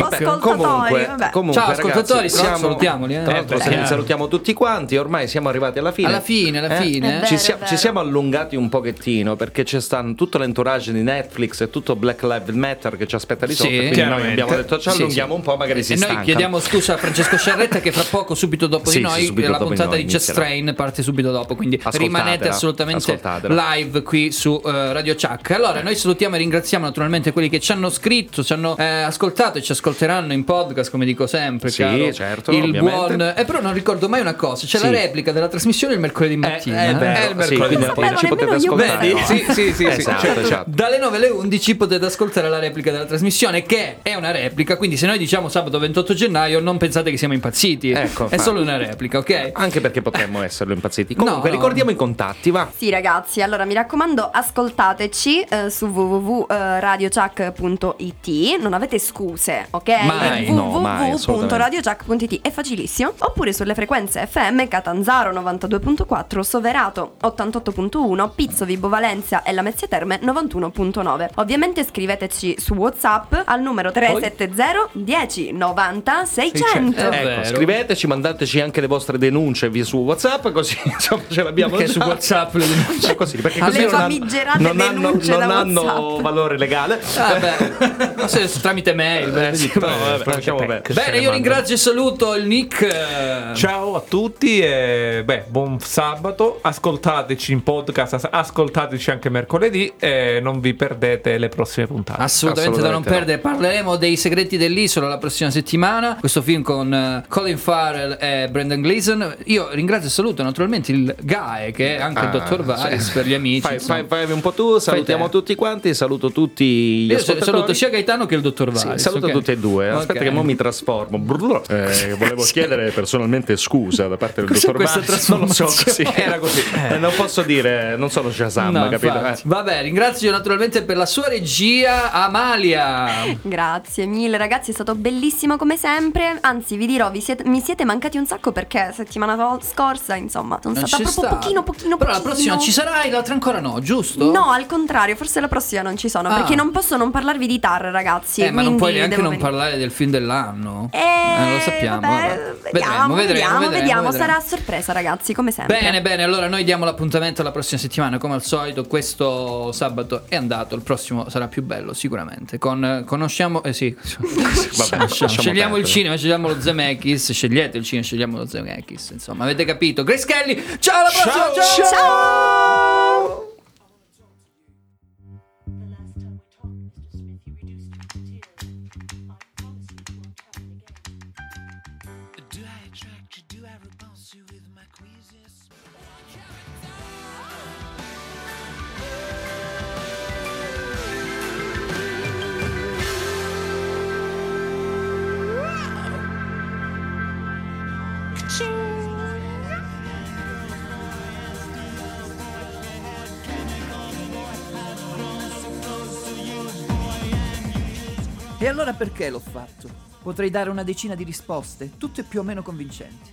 off ascoltatori. Comunque, vabbè. comunque, Ciao, ascoltatori, ragazzi, l'altro salutiamoli, eh. Tra l'altro, Eh, salutiamo tutti quanti. Ormai siamo arrivati alla fine. Alla fine, alla Eh? fine. Vero, Ci, è sia- vero. ci siamo allungati un pochettino perché c'è stanno tutto l'entourage di Netflix e tutto Black Lives Matter che ci aspetta di Sì, sotto. quindi noi abbiamo detto ci allunghiamo sì. un po', magari si e noi stancano. chiediamo scusa a Francesco Sciarretta che fra poco, subito dopo Sì, di noi, la puntata noi di Just inizierà. Train parte subito dopo. Quindi rimanete assolutamente live qui su eh, Radio Chuck. Allora, noi salutiamo e ringraziamo naturalmente quelli che ci hanno scritto, ci hanno eh, ascoltato e ci ascolteranno in podcast, come dico sempre. Sì, caro. certo, Il ovviamente. buon. Eh, però non ricordo mai una cosa: c'è Sì. la replica della trasmissione il mercoledì mattina. è vero, Eh, il sì, mercoledì quindi mattina. ci potete io ascoltare. questo. no? Sì, sì, sì, sì, Esatto, certo. esatto. Dalle 9 alle 11 potete ascoltare la replica della trasmissione, che è una replica. Quindi, se noi diciamo sabato 28 gennaio, non pensate che siamo impazziti. Ecco, è solo una replica, ok? Anche perché potremmo esserlo impazziti. Comunque, no. ricordiamo i contatti, va. Sì ragazzi, allora mi raccomando ascoltateci eh, su www.radiochuck.it Non avete scuse, ok? Mai, no, mai, www.radiochuck.it È facilissimo Oppure sulle frequenze FM Catanzaro 92.4 Soverato 88.1 Pizzo Vibo Valencia e Lamezia Terme 91.9 Ovviamente scriveteci su Whatsapp al numero 370 10 90 600 È Ecco, scriveteci, mandateci anche le vostre denunce via su WhatsApp, così insomma ce l'abbiamo Perché già. su WhatsApp le denunce? Così, perché Le così non hanno- famigerate non hanno, denunce non da hanno WhatsApp. valore legale. Vabbè, ma se tramite mail. Eh, sì, vabbè. no, vabbè, lasciamo Bene. Bene, io ringrazio e saluto il Nick. Ciao a tutti e beh, buon sabato. Ascoltateci in podcast, as- ascoltateci anche mercoledì e non vi perdete le prossime puntate. Assolutamente, da non Assolutamente perdere. Parleremo dei segreti dell'isola la prossima settimana. Questo film con eh, Colin Farrell e Brendan Gleeson. Io ringrazio e saluto naturalmente il Guy, che è anche il Ah, dottor Varis sì. per gli amici. Fai, fai- fai un po' tu, salutiamo tutti quanti, saluto tutti gli Io saluto sia Gaetano che il dottor Sì, Varis. saluto ok? tutti e due. Aspetta Ok. che mo mi trasformo. Brrr. Eh, volevo chiedere personalmente scusa da parte del dottor Varis. Non lo so così. Era così. Eh, non posso dire, non sono Shazam, No, capito? Eh. Vabbè, ringrazio naturalmente per la sua regia Amalia. Grazie mille ragazzi, è stato bellissimo come sempre. Anzi, vi dirò, vi siete- mi siete mancati un sacco perché settimana scorsa, insomma, sono Non stata proprio stato. pochino, pochino, Però la pochino. prossima ci sarai, l'altra ancora no, giusto? No, al contrario, forse la prossima non ci sono. Ah. Perché non posso non parlarvi di Tar, ragazzi. Eh, ma non puoi neanche non venire. parlare del film dell'anno. Eh, Eh, lo sappiamo. vabbè, vabbè. vediamo, Vedremo, vedremo, vediamo, vedremo, vediamo. vedremo. Sarà a sorpresa, ragazzi, come sempre. Bene, bene, allora noi diamo l'appuntamento la prossima settimana, come al solito, questo sabato è andato, il prossimo sarà più bello sicuramente. Con, conosciamo, eh sì, conosciamo. lasciamo scegliamo il cinema, scegliamo lo Zemeckis, scegliete il cinema, scegliamo lo Zemeckis, insomma, avete capito. Grace Kelly, ciao alla prossima, ciao! Ciao! E allora perché l'ho fatto? Potrei dare una decina di risposte, tutte più o meno convincenti.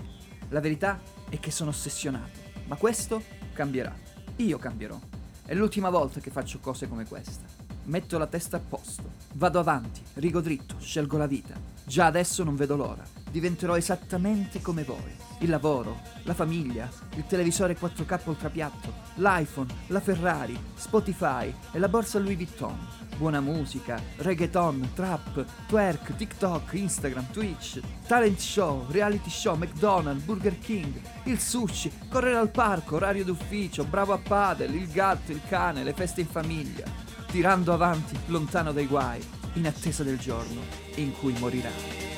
La verità è che sono ossessionato, ma questo cambierà. Io cambierò. È l'ultima volta che faccio cose come questa. Metto la testa a posto, vado avanti, rigo dritto, scelgo la vita. Già adesso non vedo l'ora. Diventerò esattamente come voi. Il lavoro, la famiglia, il televisore 4K ultrapiatto, l'iPhone, la Ferrari, Spotify e la borsa Louis Vuitton. Buona musica, reggaeton, trap, twerk, TikTok, Instagram, Twitch, talent show, reality show, McDonald's, Burger King, il sushi, correre al parco, orario d'ufficio, bravo a padel, il gatto, il cane, le feste in famiglia, tirando avanti lontano dai guai, in attesa del giorno in cui morirai.